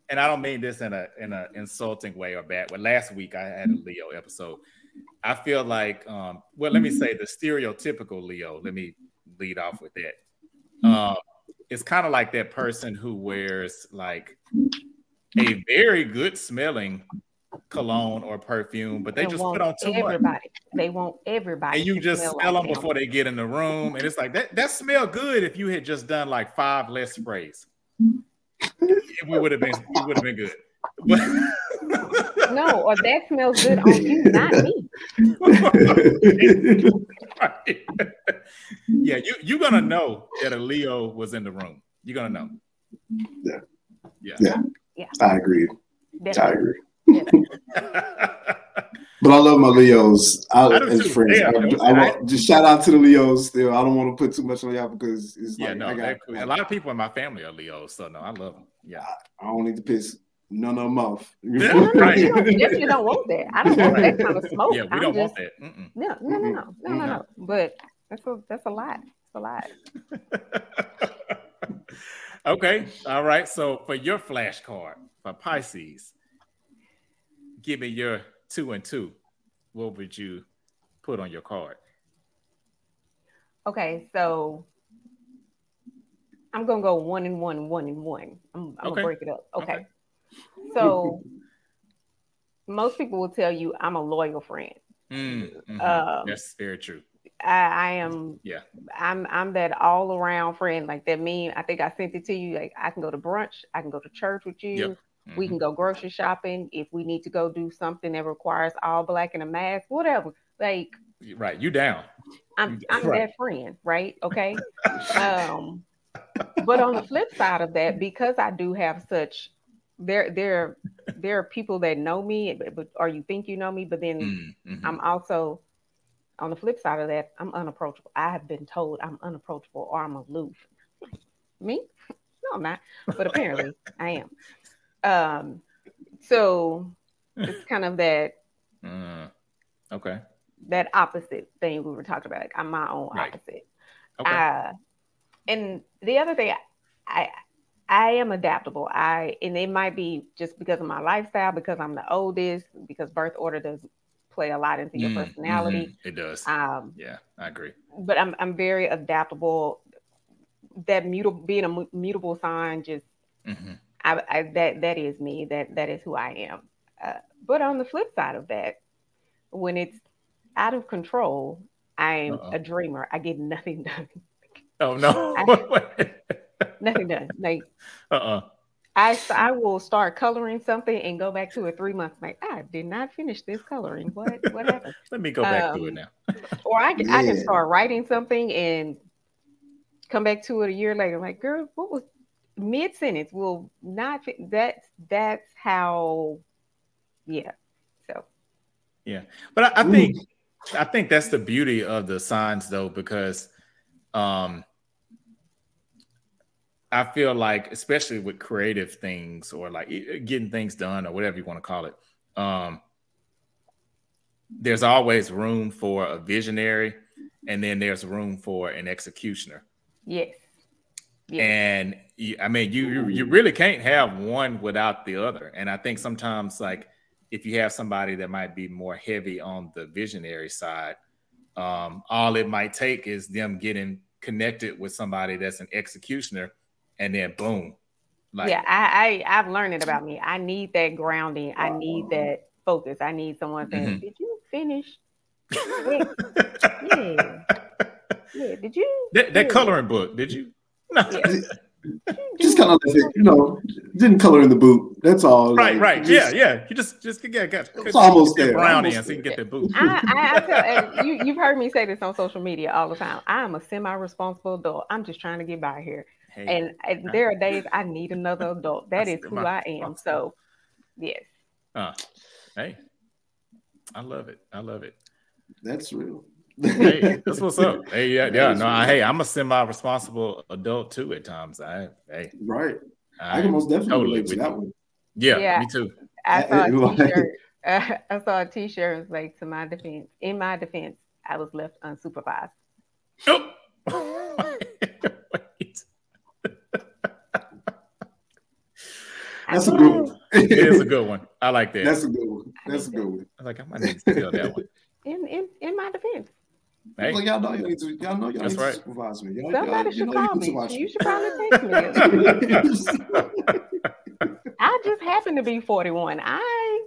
and I don't mean this in a in an insulting way or bad. But last week I had a Leo episode. I feel like, um, well, let me say the stereotypical Leo. Let me lead off with that. Um, it's kind of like that person who wears like a very good smelling cologne or perfume, but they, they just put on too everybody. much. They want everybody. And you just smell, smell like them before they get in the room. And it's like that that smell good if you had just done like five less sprays. We would have been we would have been good. But no, or that smells good on you, not me. yeah, you you're gonna know that a Leo was in the room. You're gonna know. Yeah. Yeah. Yeah. yeah. I agree. Definitely. I agree. but I love my Leos I, I as too. friends. Yeah, I, I, want, just shout out to the Leos. Still, I don't want to put too much on y'all because it's yeah, like, no, got, cool. a lot of people in my family are Leos, so no, I love them. Yeah, I, don't need to piss none of them off. Yeah, no, no, right. you, don't, you don't want that. I don't want that kind of smoke. Yeah, we I'm don't just, want that. Mm-mm. No, no, no, no, no, no, no. But that's a that's a lot. It's a lot. okay, all right. So for your flashcard for Pisces, give me your two and two. What would you put on your card? Okay, so I'm gonna go one and one, one and one. I'm, I'm okay. gonna break it up. Okay. okay. So most people will tell you I'm a loyal friend. Mm, mm-hmm. um, That's very true. I, I, am. Yeah. I'm. I'm that all around friend. Like that meme. I think I sent it to you. Like I can go to brunch. I can go to church with you. Yep. Mm-hmm. We can go grocery shopping if we need to go do something that requires all black and a mask, whatever. Like right, you down. I'm I'm right. that friend, right? Okay. um but on the flip side of that, because I do have such there there there are people that know me, but or you think you know me, but then mm-hmm. I'm also on the flip side of that, I'm unapproachable. I have been told I'm unapproachable or I'm aloof. Me? No, I'm not. But apparently I am. Um, so it's kind of that. Mm, okay. That opposite thing we were talking about. Like I'm my own right. opposite. Okay. Uh, and the other thing, I I am adaptable. I and it might be just because of my lifestyle, because I'm the oldest, because birth order does play a lot into your mm, personality. Mm-hmm. It does. Um, yeah, I agree. But I'm I'm very adaptable. That mutable being a mutable sign just mm-hmm. I, I, that that is me. That that is who I am. Uh, but on the flip side of that, when it's out of control, I'm Uh-oh. a dreamer. I get nothing done. Oh no, I, nothing done. Like uh uh-uh. I I will start coloring something and go back to it three months. Like I did not finish this coloring. What what happened? Let me go back um, to it um, now. or I yeah. I can start writing something and come back to it a year later. I'm Like girl, what was mid sentence will not fit. That's that's how. Yeah. So. Yeah, but I, I think I think that's the beauty of the signs, though, because um, I feel like, especially with creative things or like getting things done or whatever you want to call it, um, there's always room for a visionary, and then there's room for an executioner. Yes. Yes. And you, I mean, you you really can't have one without the other. And I think sometimes, like, if you have somebody that might be more heavy on the visionary side, um, all it might take is them getting connected with somebody that's an executioner, and then boom. Like, yeah, I, I I've learned it about me. I need that grounding. I need that focus. I need someone saying, mm-hmm. "Did you finish yeah. Yeah. Did you? That, that coloring book? Did you? No. Just kind of you know, didn't color in the boot. That's all. Right, like, right. Just, yeah, yeah. You just just get got it's almost there. Brown in so you can get that boot. I, I, I tell, you you've heard me say this on social media all the time. I am a semi-responsible adult. I'm just trying to get by here. Hey, and, and there are days I need another adult. That is who I am. So, yes. Uh, hey, I love it. I love it. That's real hey, that's what's up. Hey, yeah, yeah. No, I, hey, I'm a semi-responsible adult too at times. I, hey, right. I, I can most definitely totally relate to that one. Yeah, yeah, me too. I saw a t-shirt. Uh, I saw a t-shirt was like, "To my defense, in my defense, I was left unsupervised." Oh. That's a good one. it is a good one. I like that. That's a good one. That's a good one. I like. I might need to steal that one. In in in my defense. Hey. Like y'all know y'all need to y'all know y'all That's need right. to supervise me. Y'all, Somebody y'all, should you know call you me. You should probably text me. I just happen to be 41. I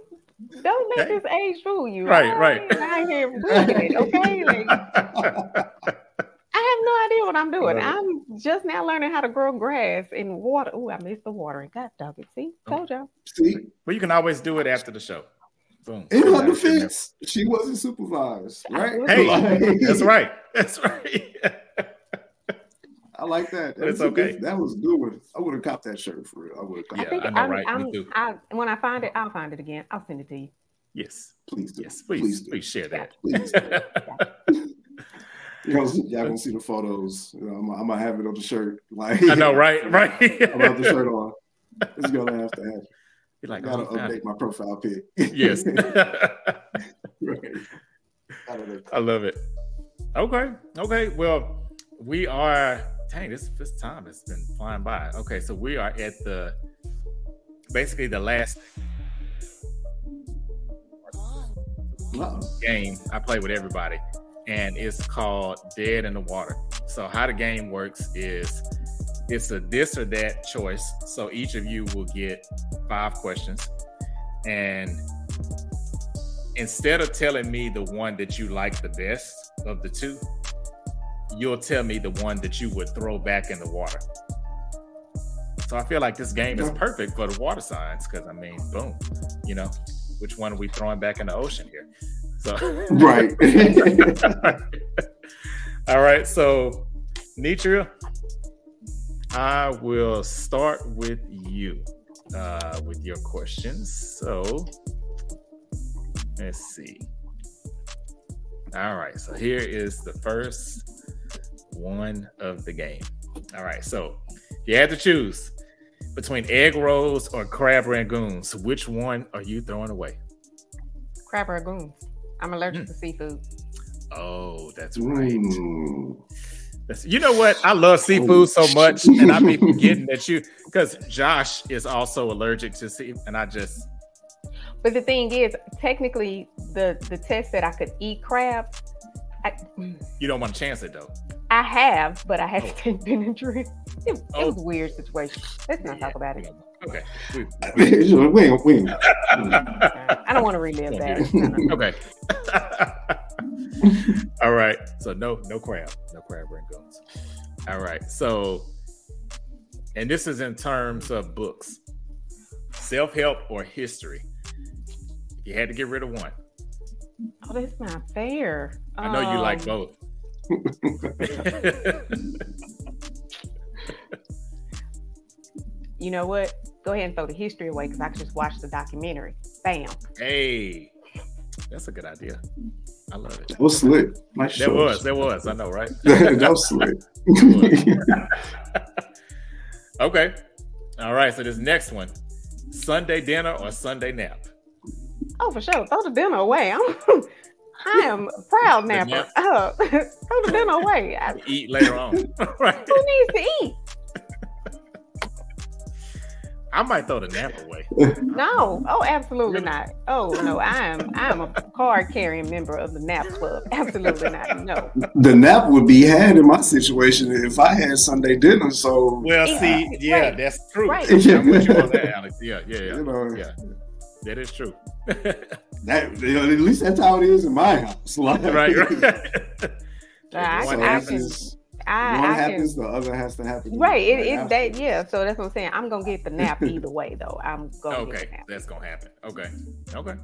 don't let this age fool you. Right, I, right. I ain't here it, okay? Like, I have no idea what I'm doing. Right. I'm just now learning how to grow grass in water. Oh, I missed the watering. God dog it. See, oh. told y'all. See, well, you can always do it after the show. Boom. In her defense, she wasn't supervised, right? Hey, like, that's right. That's right. I like that. That's it's okay. Good, that was good. One. I would have copped that shirt for real. I would have. Yeah, I, I know, I'm, right? I'm, I, when I find it, I'll find it again. I'll send it to you. Yes, please do. Yes, please, please, do. please share that. Please. You know, y'all gonna see the photos. You know, I'm, I'm, gonna have it on the shirt. Like I know, right, right. I'm gonna have the shirt on. It's gonna have to happen. You're like, I oh, gotta oh, update my profile pic. yes. right. I love it. Okay. Okay. Well, we are. Dang, this this time has been flying by. Okay, so we are at the basically the last Uh-oh. game I play with everybody, and it's called Dead in the Water. So how the game works is it's a this or that choice. So each of you will get five questions. And instead of telling me the one that you like the best of the two, you'll tell me the one that you would throw back in the water. So I feel like this game is perfect for the water signs because I mean, boom, you know, which one are we throwing back in the ocean here? So right. All right. So Netreia, I will start with you uh, with your questions. So let's see. All right, so here is the first one of the game. All right, so you had to choose between egg rolls or crab rangoons. Which one are you throwing away? Crab rangoons. I'm allergic mm. to seafood. Oh, that's right. Mm. You know what? I love seafood oh, so much, and I be forgetting that you because Josh is also allergic to seafood, and I just. But the thing is, technically, the the test that I could eat crab. I, mm. you don't want to chance it though. I have, but I had oh. to take Benadryl. It, oh. it was a oh. weird situation. Let's not talk about it. Okay. wait, wait. I don't want to relive that. okay. All right. So no, no crab, no crab rangoons. All right. So, and this is in terms of books, self help or history. You had to get rid of one. Oh, that's not fair. I know um, you like um, both. you know what? Go ahead and throw the history away because I can just watch the documentary. Bam. Hey, that's a good idea. I love it. That was slick. Nice there was, there was. I know, right? that was slick. okay. All right. So this next one: Sunday dinner or Sunday nap? Oh, for sure. Throw the dinner away. I'm, I am a proud napper. Uh, throw the dinner away. Eat later on. right. Who needs to eat? I might throw the nap away. no, oh, absolutely not. Oh no, I am I am a card carrying member of the nap club. Absolutely not. No. The nap would be had in my situation if I had Sunday dinner. So well, see, yeah, right. that's true. Right. I'm with you on that, Alex. Yeah, yeah, yeah. You know, yeah. That is true. that at least that's how it is in my house. Like, right, right. I, so I happens, I, one I happens, can, the other has to happen. right. It, right it's that yeah. So that's what I'm saying. I'm gonna get the nap either way though. I'm gonna get Okay, the nap. that's gonna happen. Okay, okay.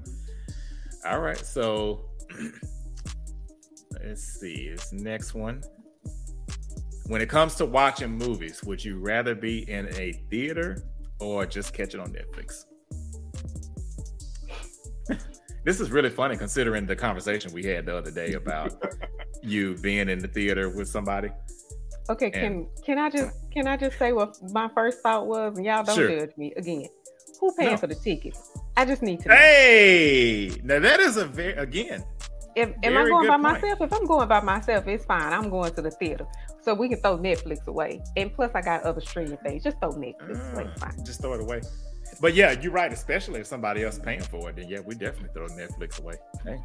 All right. So let's see. This next one. When it comes to watching movies, would you rather be in a theater or just catch it on Netflix? this is really funny considering the conversation we had the other day about you being in the theater with somebody. Okay, can can I just can I just say what my first thought was, and y'all don't Sure. judge me again. Who paying No. for the tickets? I just need to know. Hey, now that is a very again. If am I going by point. myself? If I'm going by myself, it's fine. I'm going to the theater, so we can throw Netflix away. And plus, I got other streaming things. Just throw Netflix away. Ah, Fine. Just throw it away. But yeah, you're right. Especially if somebody else paying for it, then yeah, we definitely throw Netflix away. Hey,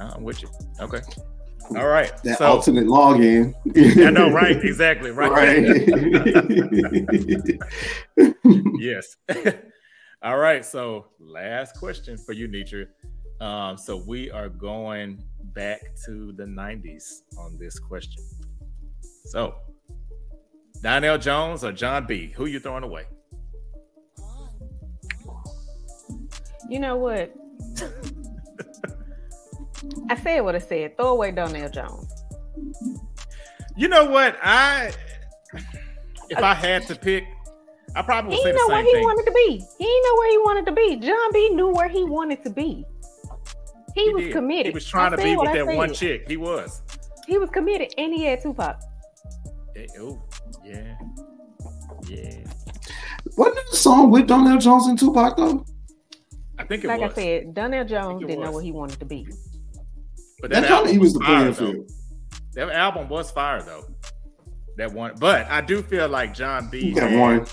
I'm with you. Okay. All right. that so alternate login. I know, right? Exactly. Right. right. yes. All right. So last question for you, Netreia. Um, so we are going back to the 90s on this question. So Donell Jones or Jon B? Who you throwing away? You know what? I said what I said. Throw away Donell Jones. You know what? I if I had to pick, I probably He would say didn't know the where he thing. wanted to be. He didn't know where he wanted to be. Jon B knew where he wanted to be. He, He was did. committed. He was trying I to be with I that one chick. He was. He was committed, and he had Tupac. Eh, Oh, yeah, yeah. Wasn't it a song with Donell Jones and Tupac though? I think it Like was. I said, Donell Jones didn't know was. where he wanted to be. But That that, album he was the fire, playing though. That album was fire though. That one, but I do feel like Jon B. That one.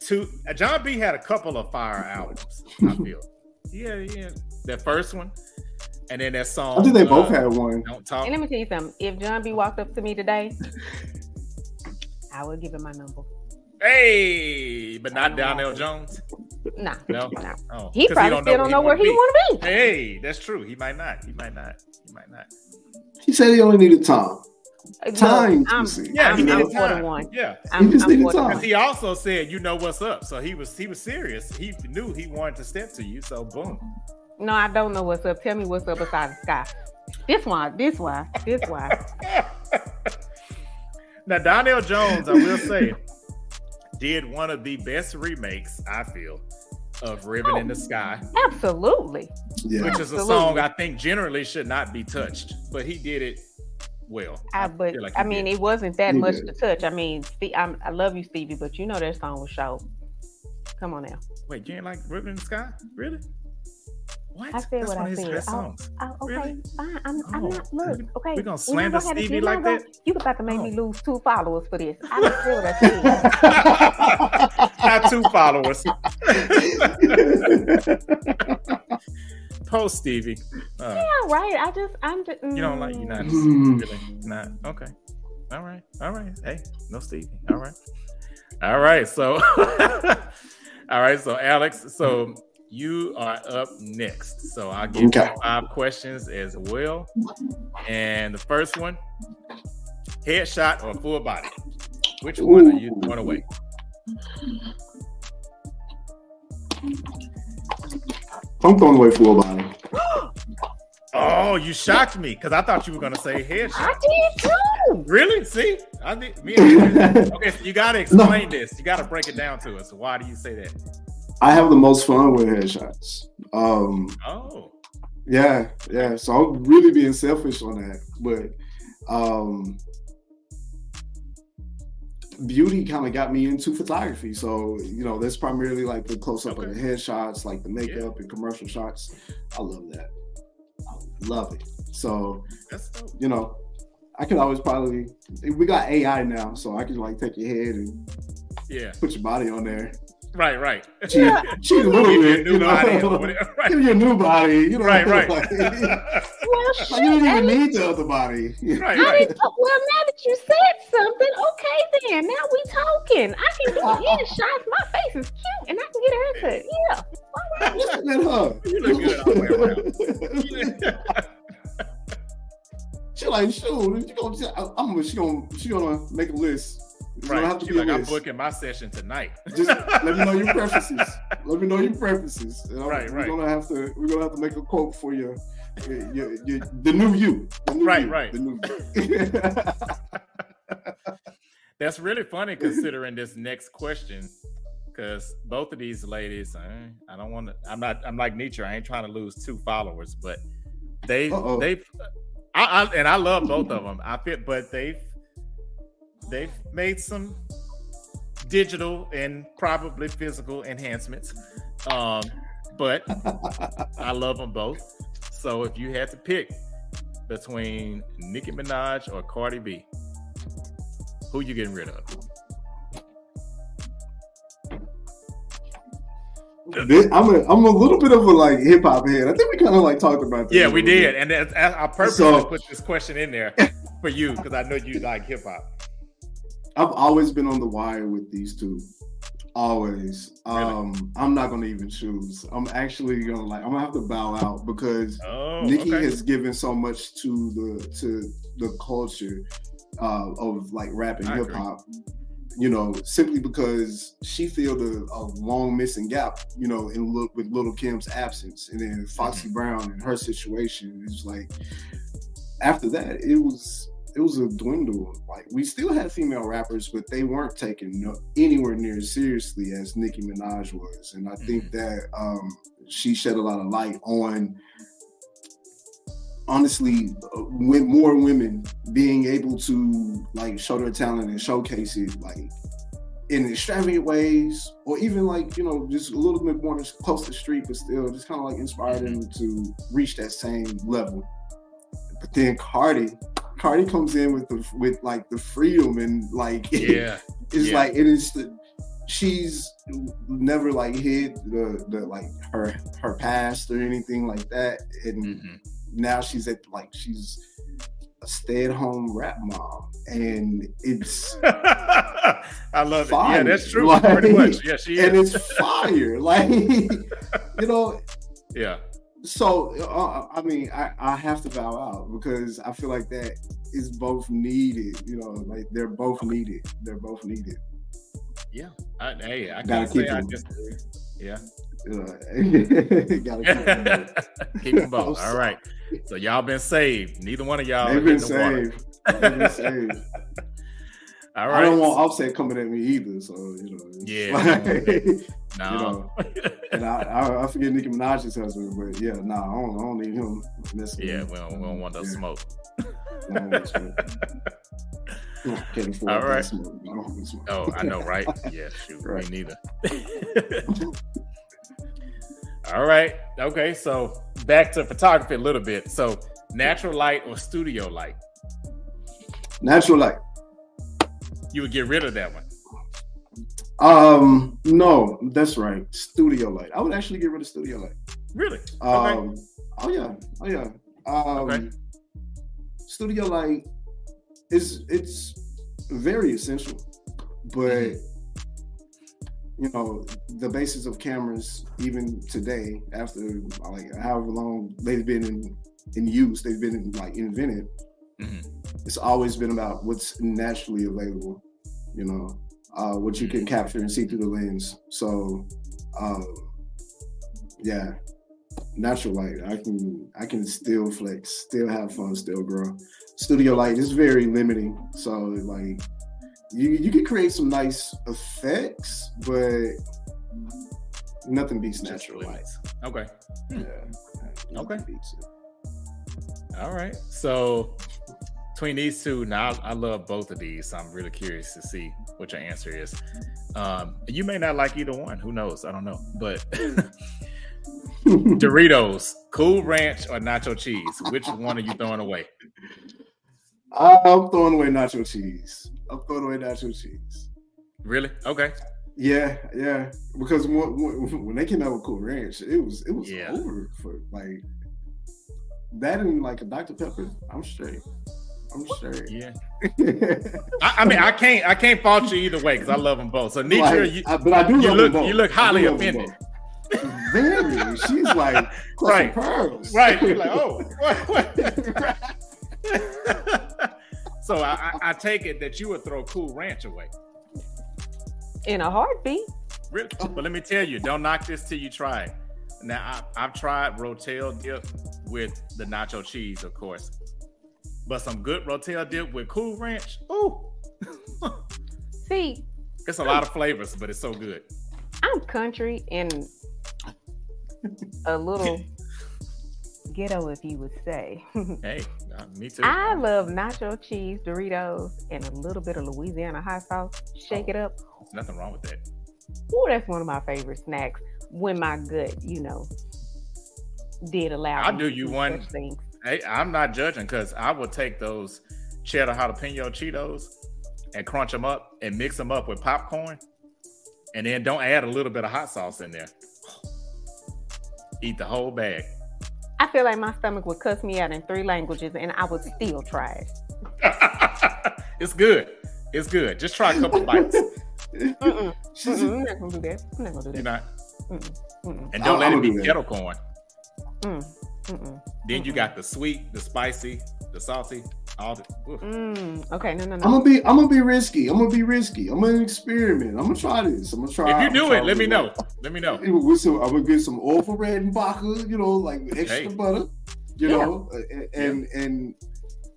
Two. uh, Jon B. had a couple of fire albums. I feel. Yeah, yeah. That first one, and then that song. I think they both uh, had one. Don't talk. And let me tell you something. If Jon B walked up to me today, I would give him my number. Hey, but not Donell Jones. Nah, No. nah. Oh, He 'cause probably still don't know where he wanna want to be. be. Hey, that's true. He might not. He might not. He might not. He said he only needed time. Time to I'm. Yeah, I'm, he I'm needed time. Yeah, I'm, just I'm needed time. because he also said, "You know what's up." So he was he was serious. He knew he wanted to step to you. So boom. No, I don't know what's up. Tell me what's up beside the sky. This one, this one, this one. now Donell Jones, I will say, did one of the best remakes I feel of "Ribbon oh, in the Sky," Absolutely. Yeah. which is a song I think generally should not be touched, but he did it well. I, but feel like I mean, did. it wasn't that He much did. to touch. I mean, Ste- I'm, I love you, Stevie, but you know that song was short. Come on now. Wait, you ain't like "Ribbon in the Sky"? Really? What? I said That's what one I of his said. best Oh, songs. Oh, okay, Really? fine. I'm, I'm Oh, not. Look, okay. gonna We're slander gonna to- Stevie like gonna- that? You about to make me Oh. lose two followers for this. I just said what I said. Not two followers. Post Stevie. Uh, Yeah, right. I just, I'm just. you don't like you not Mm. really not okay. All right, all right. Hey, no Stevie. All right, all right. So, all right. So Alex, so you are up next. So I'll give Okay. you five questions as well. And the first one: headshot or full body? Which one are you going away? I'm throwing away full body. Oh, you shocked me because I thought you were gonna say headshot. I did too. Really? See, I did. Me and okay, so you gotta explain this. You gotta break it down to us. Why do you say that? I have the most fun with headshots. Um, Oh, yeah, yeah. So I'm really being selfish on that, but um, beauty kind of got me into photography. So you know, that's primarily like the close up of the headshots, like the makeup and commercial shots. I love that. I love it. So you know, I could always probably we got AI now, so I can like take your head and Yeah. put your body on there. Right, right. She, yeah. she's a little bit, you know. right. Give you a new body, you know. Right, right. Like, well, shit, you don't even need the other body. Right, right. well, now that you said something, okay, then now we talking. I can do uh, shots. My face is cute, and I can get a haircut. Yeah. Listen at. You look good all the way around. she like, shoot, she gonna, I'm, she gonna, she gonna make a list right. have to be like, I'm booking my session tonight. Just let me know your preferences. let me know your preferences. right, we're right. We're gonna have to. We're gonna have to make a quote for you. Your, your, your, the new you. The new right, you, right. The new That's really funny considering this next question, because both of these ladies, I, I don't want to. I'm not. I'm like Netreia. I ain't trying to lose two followers, but they they. I, I, and I love both of them. I feel, but they've they've made some digital and probably physical enhancements. Um, but I love them both. So if you had to pick between Nicki Minaj or Cardi B, who you getting rid of? I'm a I'm a little bit of a like hip hop head. I think we kind of like talked about this. Yeah, we did, bit. and I purposely so, put this question in there for you because I know you like hip hop. I've always been on the wire with these two. Always. Really? Um, I'm not gonna even choose. I'm actually gonna like I'm gonna have to bow out because oh, Nicki okay. has given so much to the to the culture uh, of like rap and hip hop. You know, simply because she filled a, a, long missing gap. You know, in with Lil' Kim's absence, and then Foxy mm-hmm. Brown and her situation. It's like after that, it was it was a dwindle. Like we still had female rappers, but they weren't taken no, anywhere near as seriously as Nicki Minaj was, and I mm-hmm. think that um, she shed a lot of light on honestly uh, with more women being able to like show their talent and showcase it like in extravagant ways or even like you know just a little bit more close to the street but still just kind of like inspire mm-hmm. them to reach that same level but then cardi Cardi comes in with the with like the freedom and like yeah, it's yeah. like it is the, she's never like hid the the like her her past or anything like that and mm-hmm. now she's at like she's a stay-at-home rap mom and it's I love fire. it. Yeah, that's true. Like, pretty much. Yeah, she and is. it's fire. like you know. Yeah so uh, I mean, I, I have to bow out because I feel like that is both needed. You know, like they're both needed. They're both needed. Yeah. I, hey, I gotta keep them. Yeah. gotta keep, keep them both. All right. So y'all been saved. Neither one of y'all They've been saved. They've been saved. All right. I don't want Offset coming at me either. So you know. Yeah. Like, no. You know, and I, I, I forget Nicki Minaj's husband, but yeah, no, nah, I don't, I don't need him. Yeah, we don't, we don't want no yeah. smoke. All right. oh, I know, right? Yeah, shoot, right. me neither. All right. Okay, so back to photography a little bit. So, natural light or studio light? Natural light you would get rid of that one. Um, no, that's right. Studio light. I would actually get rid of studio light. Really? Um, okay. Oh yeah. Oh yeah. Um, okay. Studio light is it's very essential, but mm-hmm. you know the basis of cameras even today after like however long they've been in in use, they've been like invented. Mm-hmm. It's always been about what's naturally available you know, uh, what you can mm-hmm. capture and see through the lens. So, um, yeah, natural light. I can I can still flex, still have fun, still grow. Studio light is very limiting. So like you you can create some nice effects, but nothing beats natural light. Okay. Yeah. Okay. All right. So between these two, now I, I, love both of these, so I'm really curious to see what your answer is. Um, you may not like either one. Who knows? I don't know. But Doritos, Cool Ranch, or Nacho Cheese? Which one are you throwing away? I'm throwing away Nacho Cheese. I'm throwing away Nacho Cheese. Really? Okay. Yeah, yeah. Because when, when, when they came out with Cool Ranch, it was it was yeah. over for like that and like a Dr Pepper. I'm straight. I'm straight. Yeah. I, I, mean, I can't I can't fault you either way because I love them both. So Netreia, like, you, I, but I do you look you look highly offended. Very. She's like right, pearls. right. You're like, oh, what, what? so I, I, take it that you would throw Cool Ranch away in a heartbeat. Really? Oh. But let me tell you, don't knock this till you try it. Now I, have tried Rotel dip with the nacho cheese, of course, but some good Rotel dip with Cool Ranch. Ooh. See, it's a lot of flavors, but it's so good. I'm country and a little ghetto, if you would say. hey, uh, me too. I love nacho cheese, Doritos, and a little bit of Louisiana hot sauce. Shake oh, it up. Nothing wrong with that. Oh, that's one of my favorite snacks when my gut, you know, did allow. I'll do you one. Things. Hey, I'm not judging because I would take those cheddar jalapeno Cheetos and crunch them up and mix them up with popcorn, and then don't add a little bit of hot sauce in there. Eat the whole bag. I feel like my stomach would cuss me out in three languages, and I would still try it. it's good. It's good. Just try a couple bites. Mm-mm. Mm-mm. I'm not gonna do that. I'm not gonna do that. You're not. Mm-mm. And don't let it be kettle corn. Mm. Then you got the sweet, the spicy, the salty, all the. Mm, okay, no, no, no. I'm gonna be, I'm gonna be risky. I'm gonna be risky. I'm gonna experiment. I'm gonna try this. I'm gonna try. If you do it, let me know. Let me know. With some, I'm gonna get some Orville Redenbacher, you know, like extra hey. butter, you yeah. know, and and, yeah. and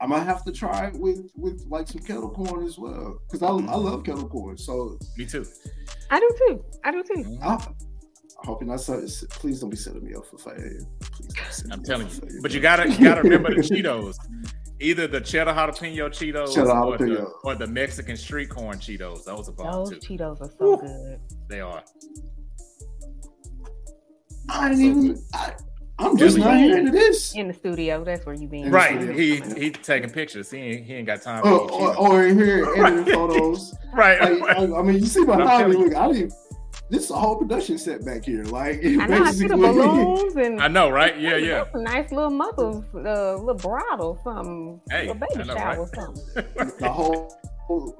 I might have to try it with with like some kettle corn as well because I, I love kettle corn. So me too. I do too. I do too. I, I hope you're not. Please don't be setting me up for failure. Please I'm telling you. But you gotta you gotta remember the Cheetos either the cheddar jalapeno Cheetos cheddar or, jalapeno. The, or, The, Mexican street corn Cheetos. Those are Those too. Cheetos are so Woo. good. They are. I didn't so even. I, am just not hearing this in the studio. That's where you been. Right. He he taking pictures. He ain't, he ain't got time. Oh, or, or, oh, oh, in here editing photos. right. Like, right. I, I, mean, you see behind me. Look, I didn't this is a whole production set back here. Like I know I see the balloons and I know, right? Yeah, yeah. nice little mother's uh, little bridal, something, hey, a baby know, shower, right? something. the whole,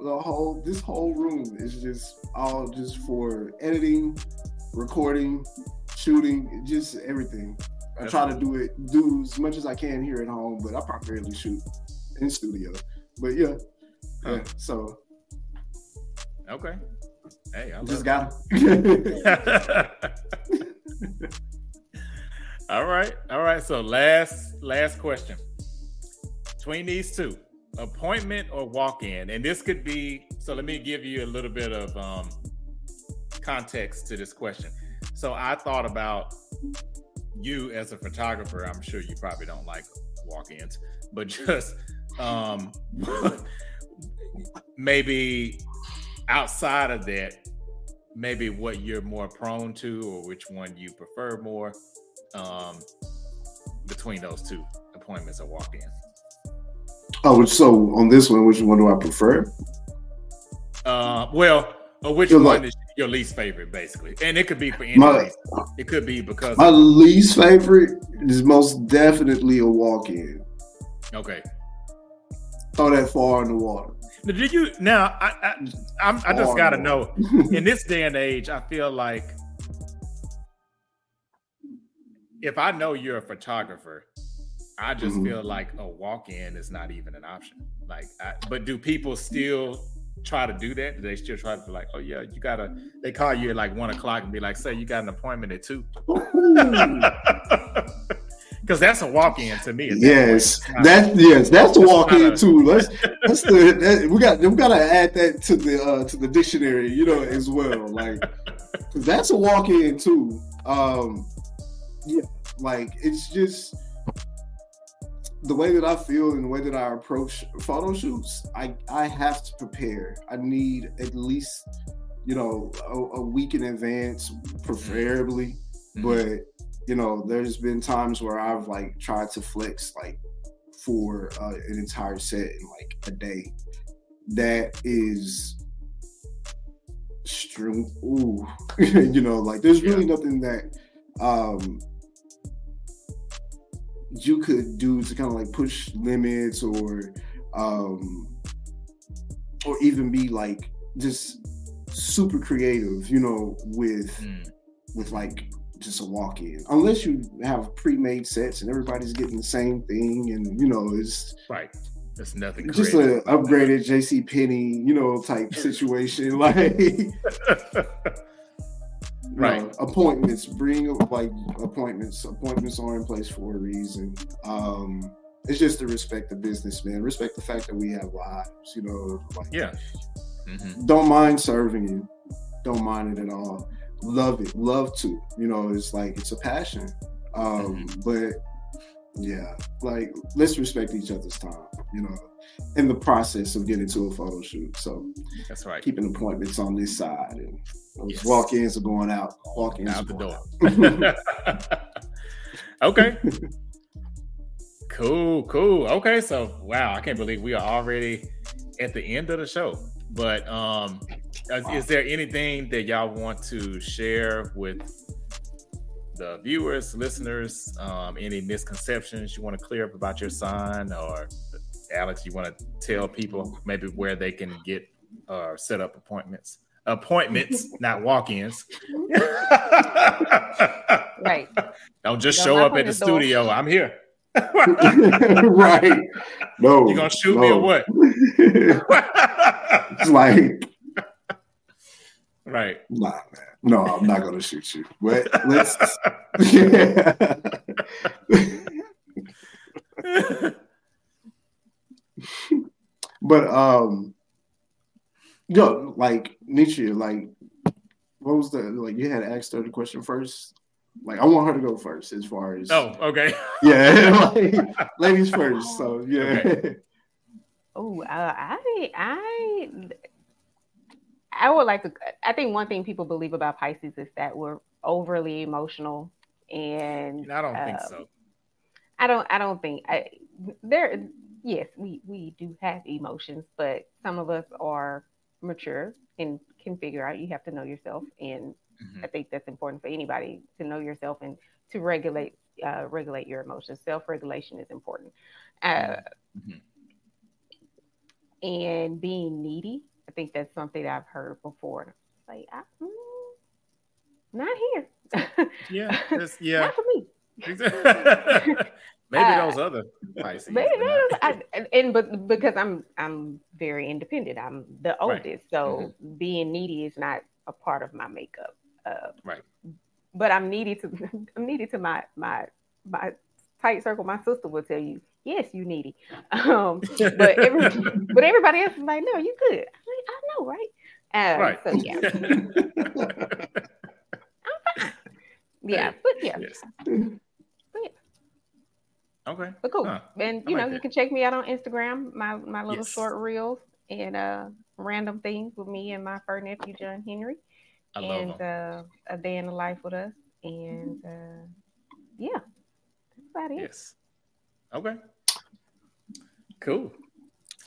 the whole, this whole room is just all just for editing, recording, shooting, just everything. I try to do it, do as much as I can here at home, but I primarily shoot in studio. But yeah, huh. yeah. So okay. Hey, I just got all right, all right. So last last question between these two, appointment or walk in, and this could be. So let me give you a little bit of um, context to this question. So I thought about you as a photographer. I'm sure you probably don't like walk-ins, but just um, maybe outside of that, maybe what you're more prone to or which one you prefer more um, between those two appointments or walk-in. Oh, so on this one, which one do I prefer? Uh, well, or which one like, is your least favorite, basically? And it could be for any my, reason. It could be because my least favorite is most definitely a walk-in. Okay. Throw that far in the water. Did you now? I I, I'm, I just gotta know. In this day and age, I feel like if I know you're a photographer, I just mm-hmm. feel like a walk-in is not even an option. Like, I, but do people still try to do that? Do they still try to be like, oh yeah, you gotta? They call you at like one o'clock and be like, say you got an appointment at two. because that's a walk-in to me. Yes, that yes, that's a walk-in too. Let's that's the that, we got we gotta add that to the uh, to the dictionary, you know, as well. Like that's a walk-in too. Um, yeah, like it's just the way that I feel and the way that I approach photo shoots. I I have to prepare. I need at least you know a, a week in advance, preferably. Mm-hmm. But you know, there's been times where I've like tried to flex like for uh, an entire set in like a day. That is Stream, ooh, you know, like there's really yeah. nothing that um you could do to kind of like push limits or um or even be like just super creative, you know, with mm. with like just a walk in. Unless you have pre-made sets and everybody's getting the same thing and you know, it's right. It's nothing just an upgraded JC Penney, you know, type situation. like right know, appointments bring like appointments appointments are in place for a reason um it's just to respect the business man respect the fact that we have lives you know like yeah mm-hmm. don't mind serving you don't mind it at all love it love to you know it's like it's a passion. Um mm-hmm. but yeah like let's respect each other's time you know in the process of getting to a photo shoot. So that's right. keeping appointments on this side and yes. walk-ins are going out walk-ins out the door. okay. Cool cool. Okay so wow i can't believe we are already at the end of the show. But um is there anything that y'all want to share with the viewers, listeners, um, any misconceptions you want to clear up about your sign, or Alex, you want to tell people maybe where they can get or uh, set up appointments? Appointments, not walk-ins. right. Don't just Don't show up at the, the studio. I'm here. right. No. You gonna shoot no. me or what? it's like right. Nah, man. No, I'm not gonna shoot you. But let's. but um, yo, like Netreia, like, what was the like? You had asked her the question first. Like, I want her to go first as far as. Oh, okay. Yeah, like, ladies first. So yeah. Okay. Oh, uh, I I I would like to. I think one thing people believe about Pisces is that we're overly emotional, and I don't think so. Um, I don't. I don't think I, there. Yes, we we do have emotions, but some of us are mature and can figure out. You have to know yourself, and mm-hmm. I think that's important for anybody to know yourself and to regulate uh, regulate your emotions. Self regulation is important. Uh, mm-hmm. And being needy I think that's something I've heard before. Like, I, mm, not here. yeah, yeah, not for me. maybe uh, those other Pisces. Maybe those, I, and but because I'm I'm very independent. I'm the oldest, right. so mm-hmm. being needy is not a part of my makeup. Uh, right. But I'm needy to I'm needy to my my my tight circle. My sister will tell you, yes, you needy. Um, but every, but everybody else is like, no, you good. I know, right? Um, right. So yeah. I'm fine. Yeah, but yeah. Yes. But yeah. Okay. But cool. Huh. And you know, you can check me out on Instagram, my my little yes. short reels and uh random things with me and my fur nephew John Henry. I and uh, a day in the life with us. And uh yeah, that's about it. Yes. Okay. Cool.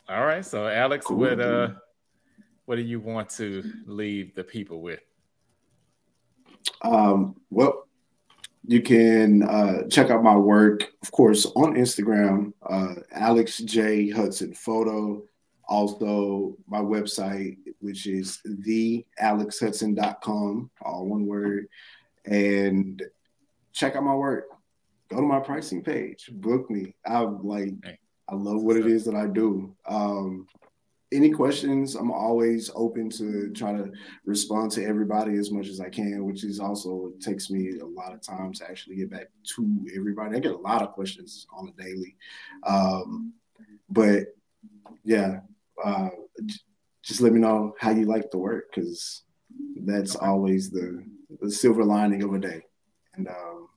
All right. So Alex, cool. what uh what do you want to leave the people with? Um, well, you can uh, check out my work, of course, on Instagram, uh, Alex J Hudson Photo. Also, my website, which is thealexhudson.com, all one word. And check out my work. Go to my pricing page, book me. I like, I love what it is that I do. Um, any questions, I'm always open to try to respond to everybody as much as I can, which is also it takes me a lot of time to actually get back to everybody. I get a lot of questions on a daily. Um, but yeah, uh, just let me know how you like the work because that's always the, the silver lining of a day. And um,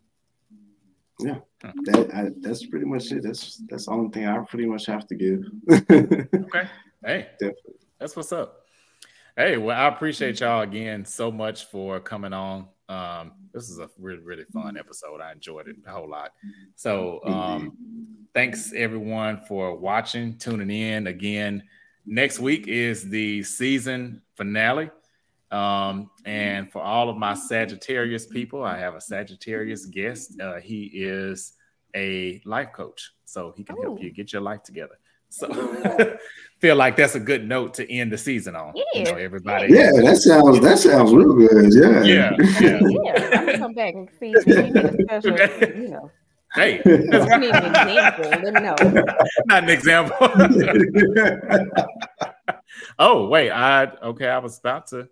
yeah, that I, that's pretty much it. That's that's the only thing I pretty much have to give. okay. Hey, Definitely. that's what's up. Hey, well, I appreciate y'all again so much for coming on. Um, this is a really, really fun episode. I enjoyed it a whole lot. So, um, thanks everyone for watching, tuning in again. Next week is the season finale, Um, and for all of my Sagittarius people, I have a Sagittarius guest. Uh, he is a life coach, so he can Ooh. help you get your life together. So feel like that's a good note to end the season on. Yeah, you know, everybody. Yeah, that sounds that sounds real good. Yeah, yeah, yeah. yeah. I'm gonna come back and see if you need a special, you know. Hey, need an example. Let me know. Not an example. oh wait, I okay. I was about to.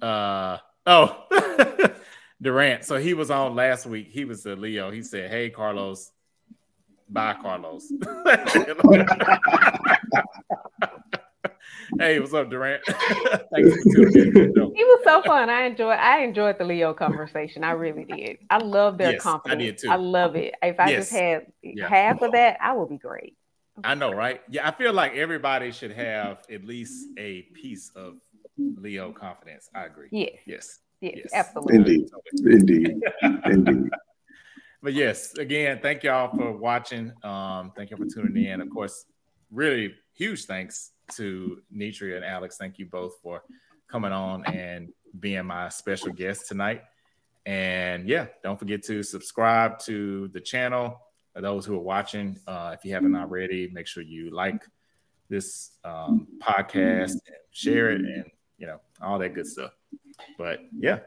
Uh oh, Durant. So he was on last week. He was a Leo. He said, "Hey, Carlos, bye, Carlos." hey, what's up, Durant? Thanks for tuning in. He was so fun. I enjoyed. I enjoyed the Leo conversation. I really did. I love their yes, confidence. I did too. I love it. If I yes. just had yeah. half of that, I would be great. I know, right? Yeah, I feel like everybody should have at least a piece of Leo confidence. I agree. Yes. Yes. Yes, yes. absolutely. Indeed. Indeed. Indeed. But yes, again, thank y'all for watching. Um, thank you for tuning in. Of course, really huge thanks to Netreia and Alex. Thank you both for coming on and being my special guest tonight. And yeah, don't forget to subscribe to the channel. For those who are watching, uh, if you haven't already, make sure you like this um, podcast and share it and you know all that good stuff. But yeah,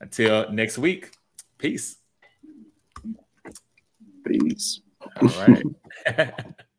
until next week, peace. Peace. All right.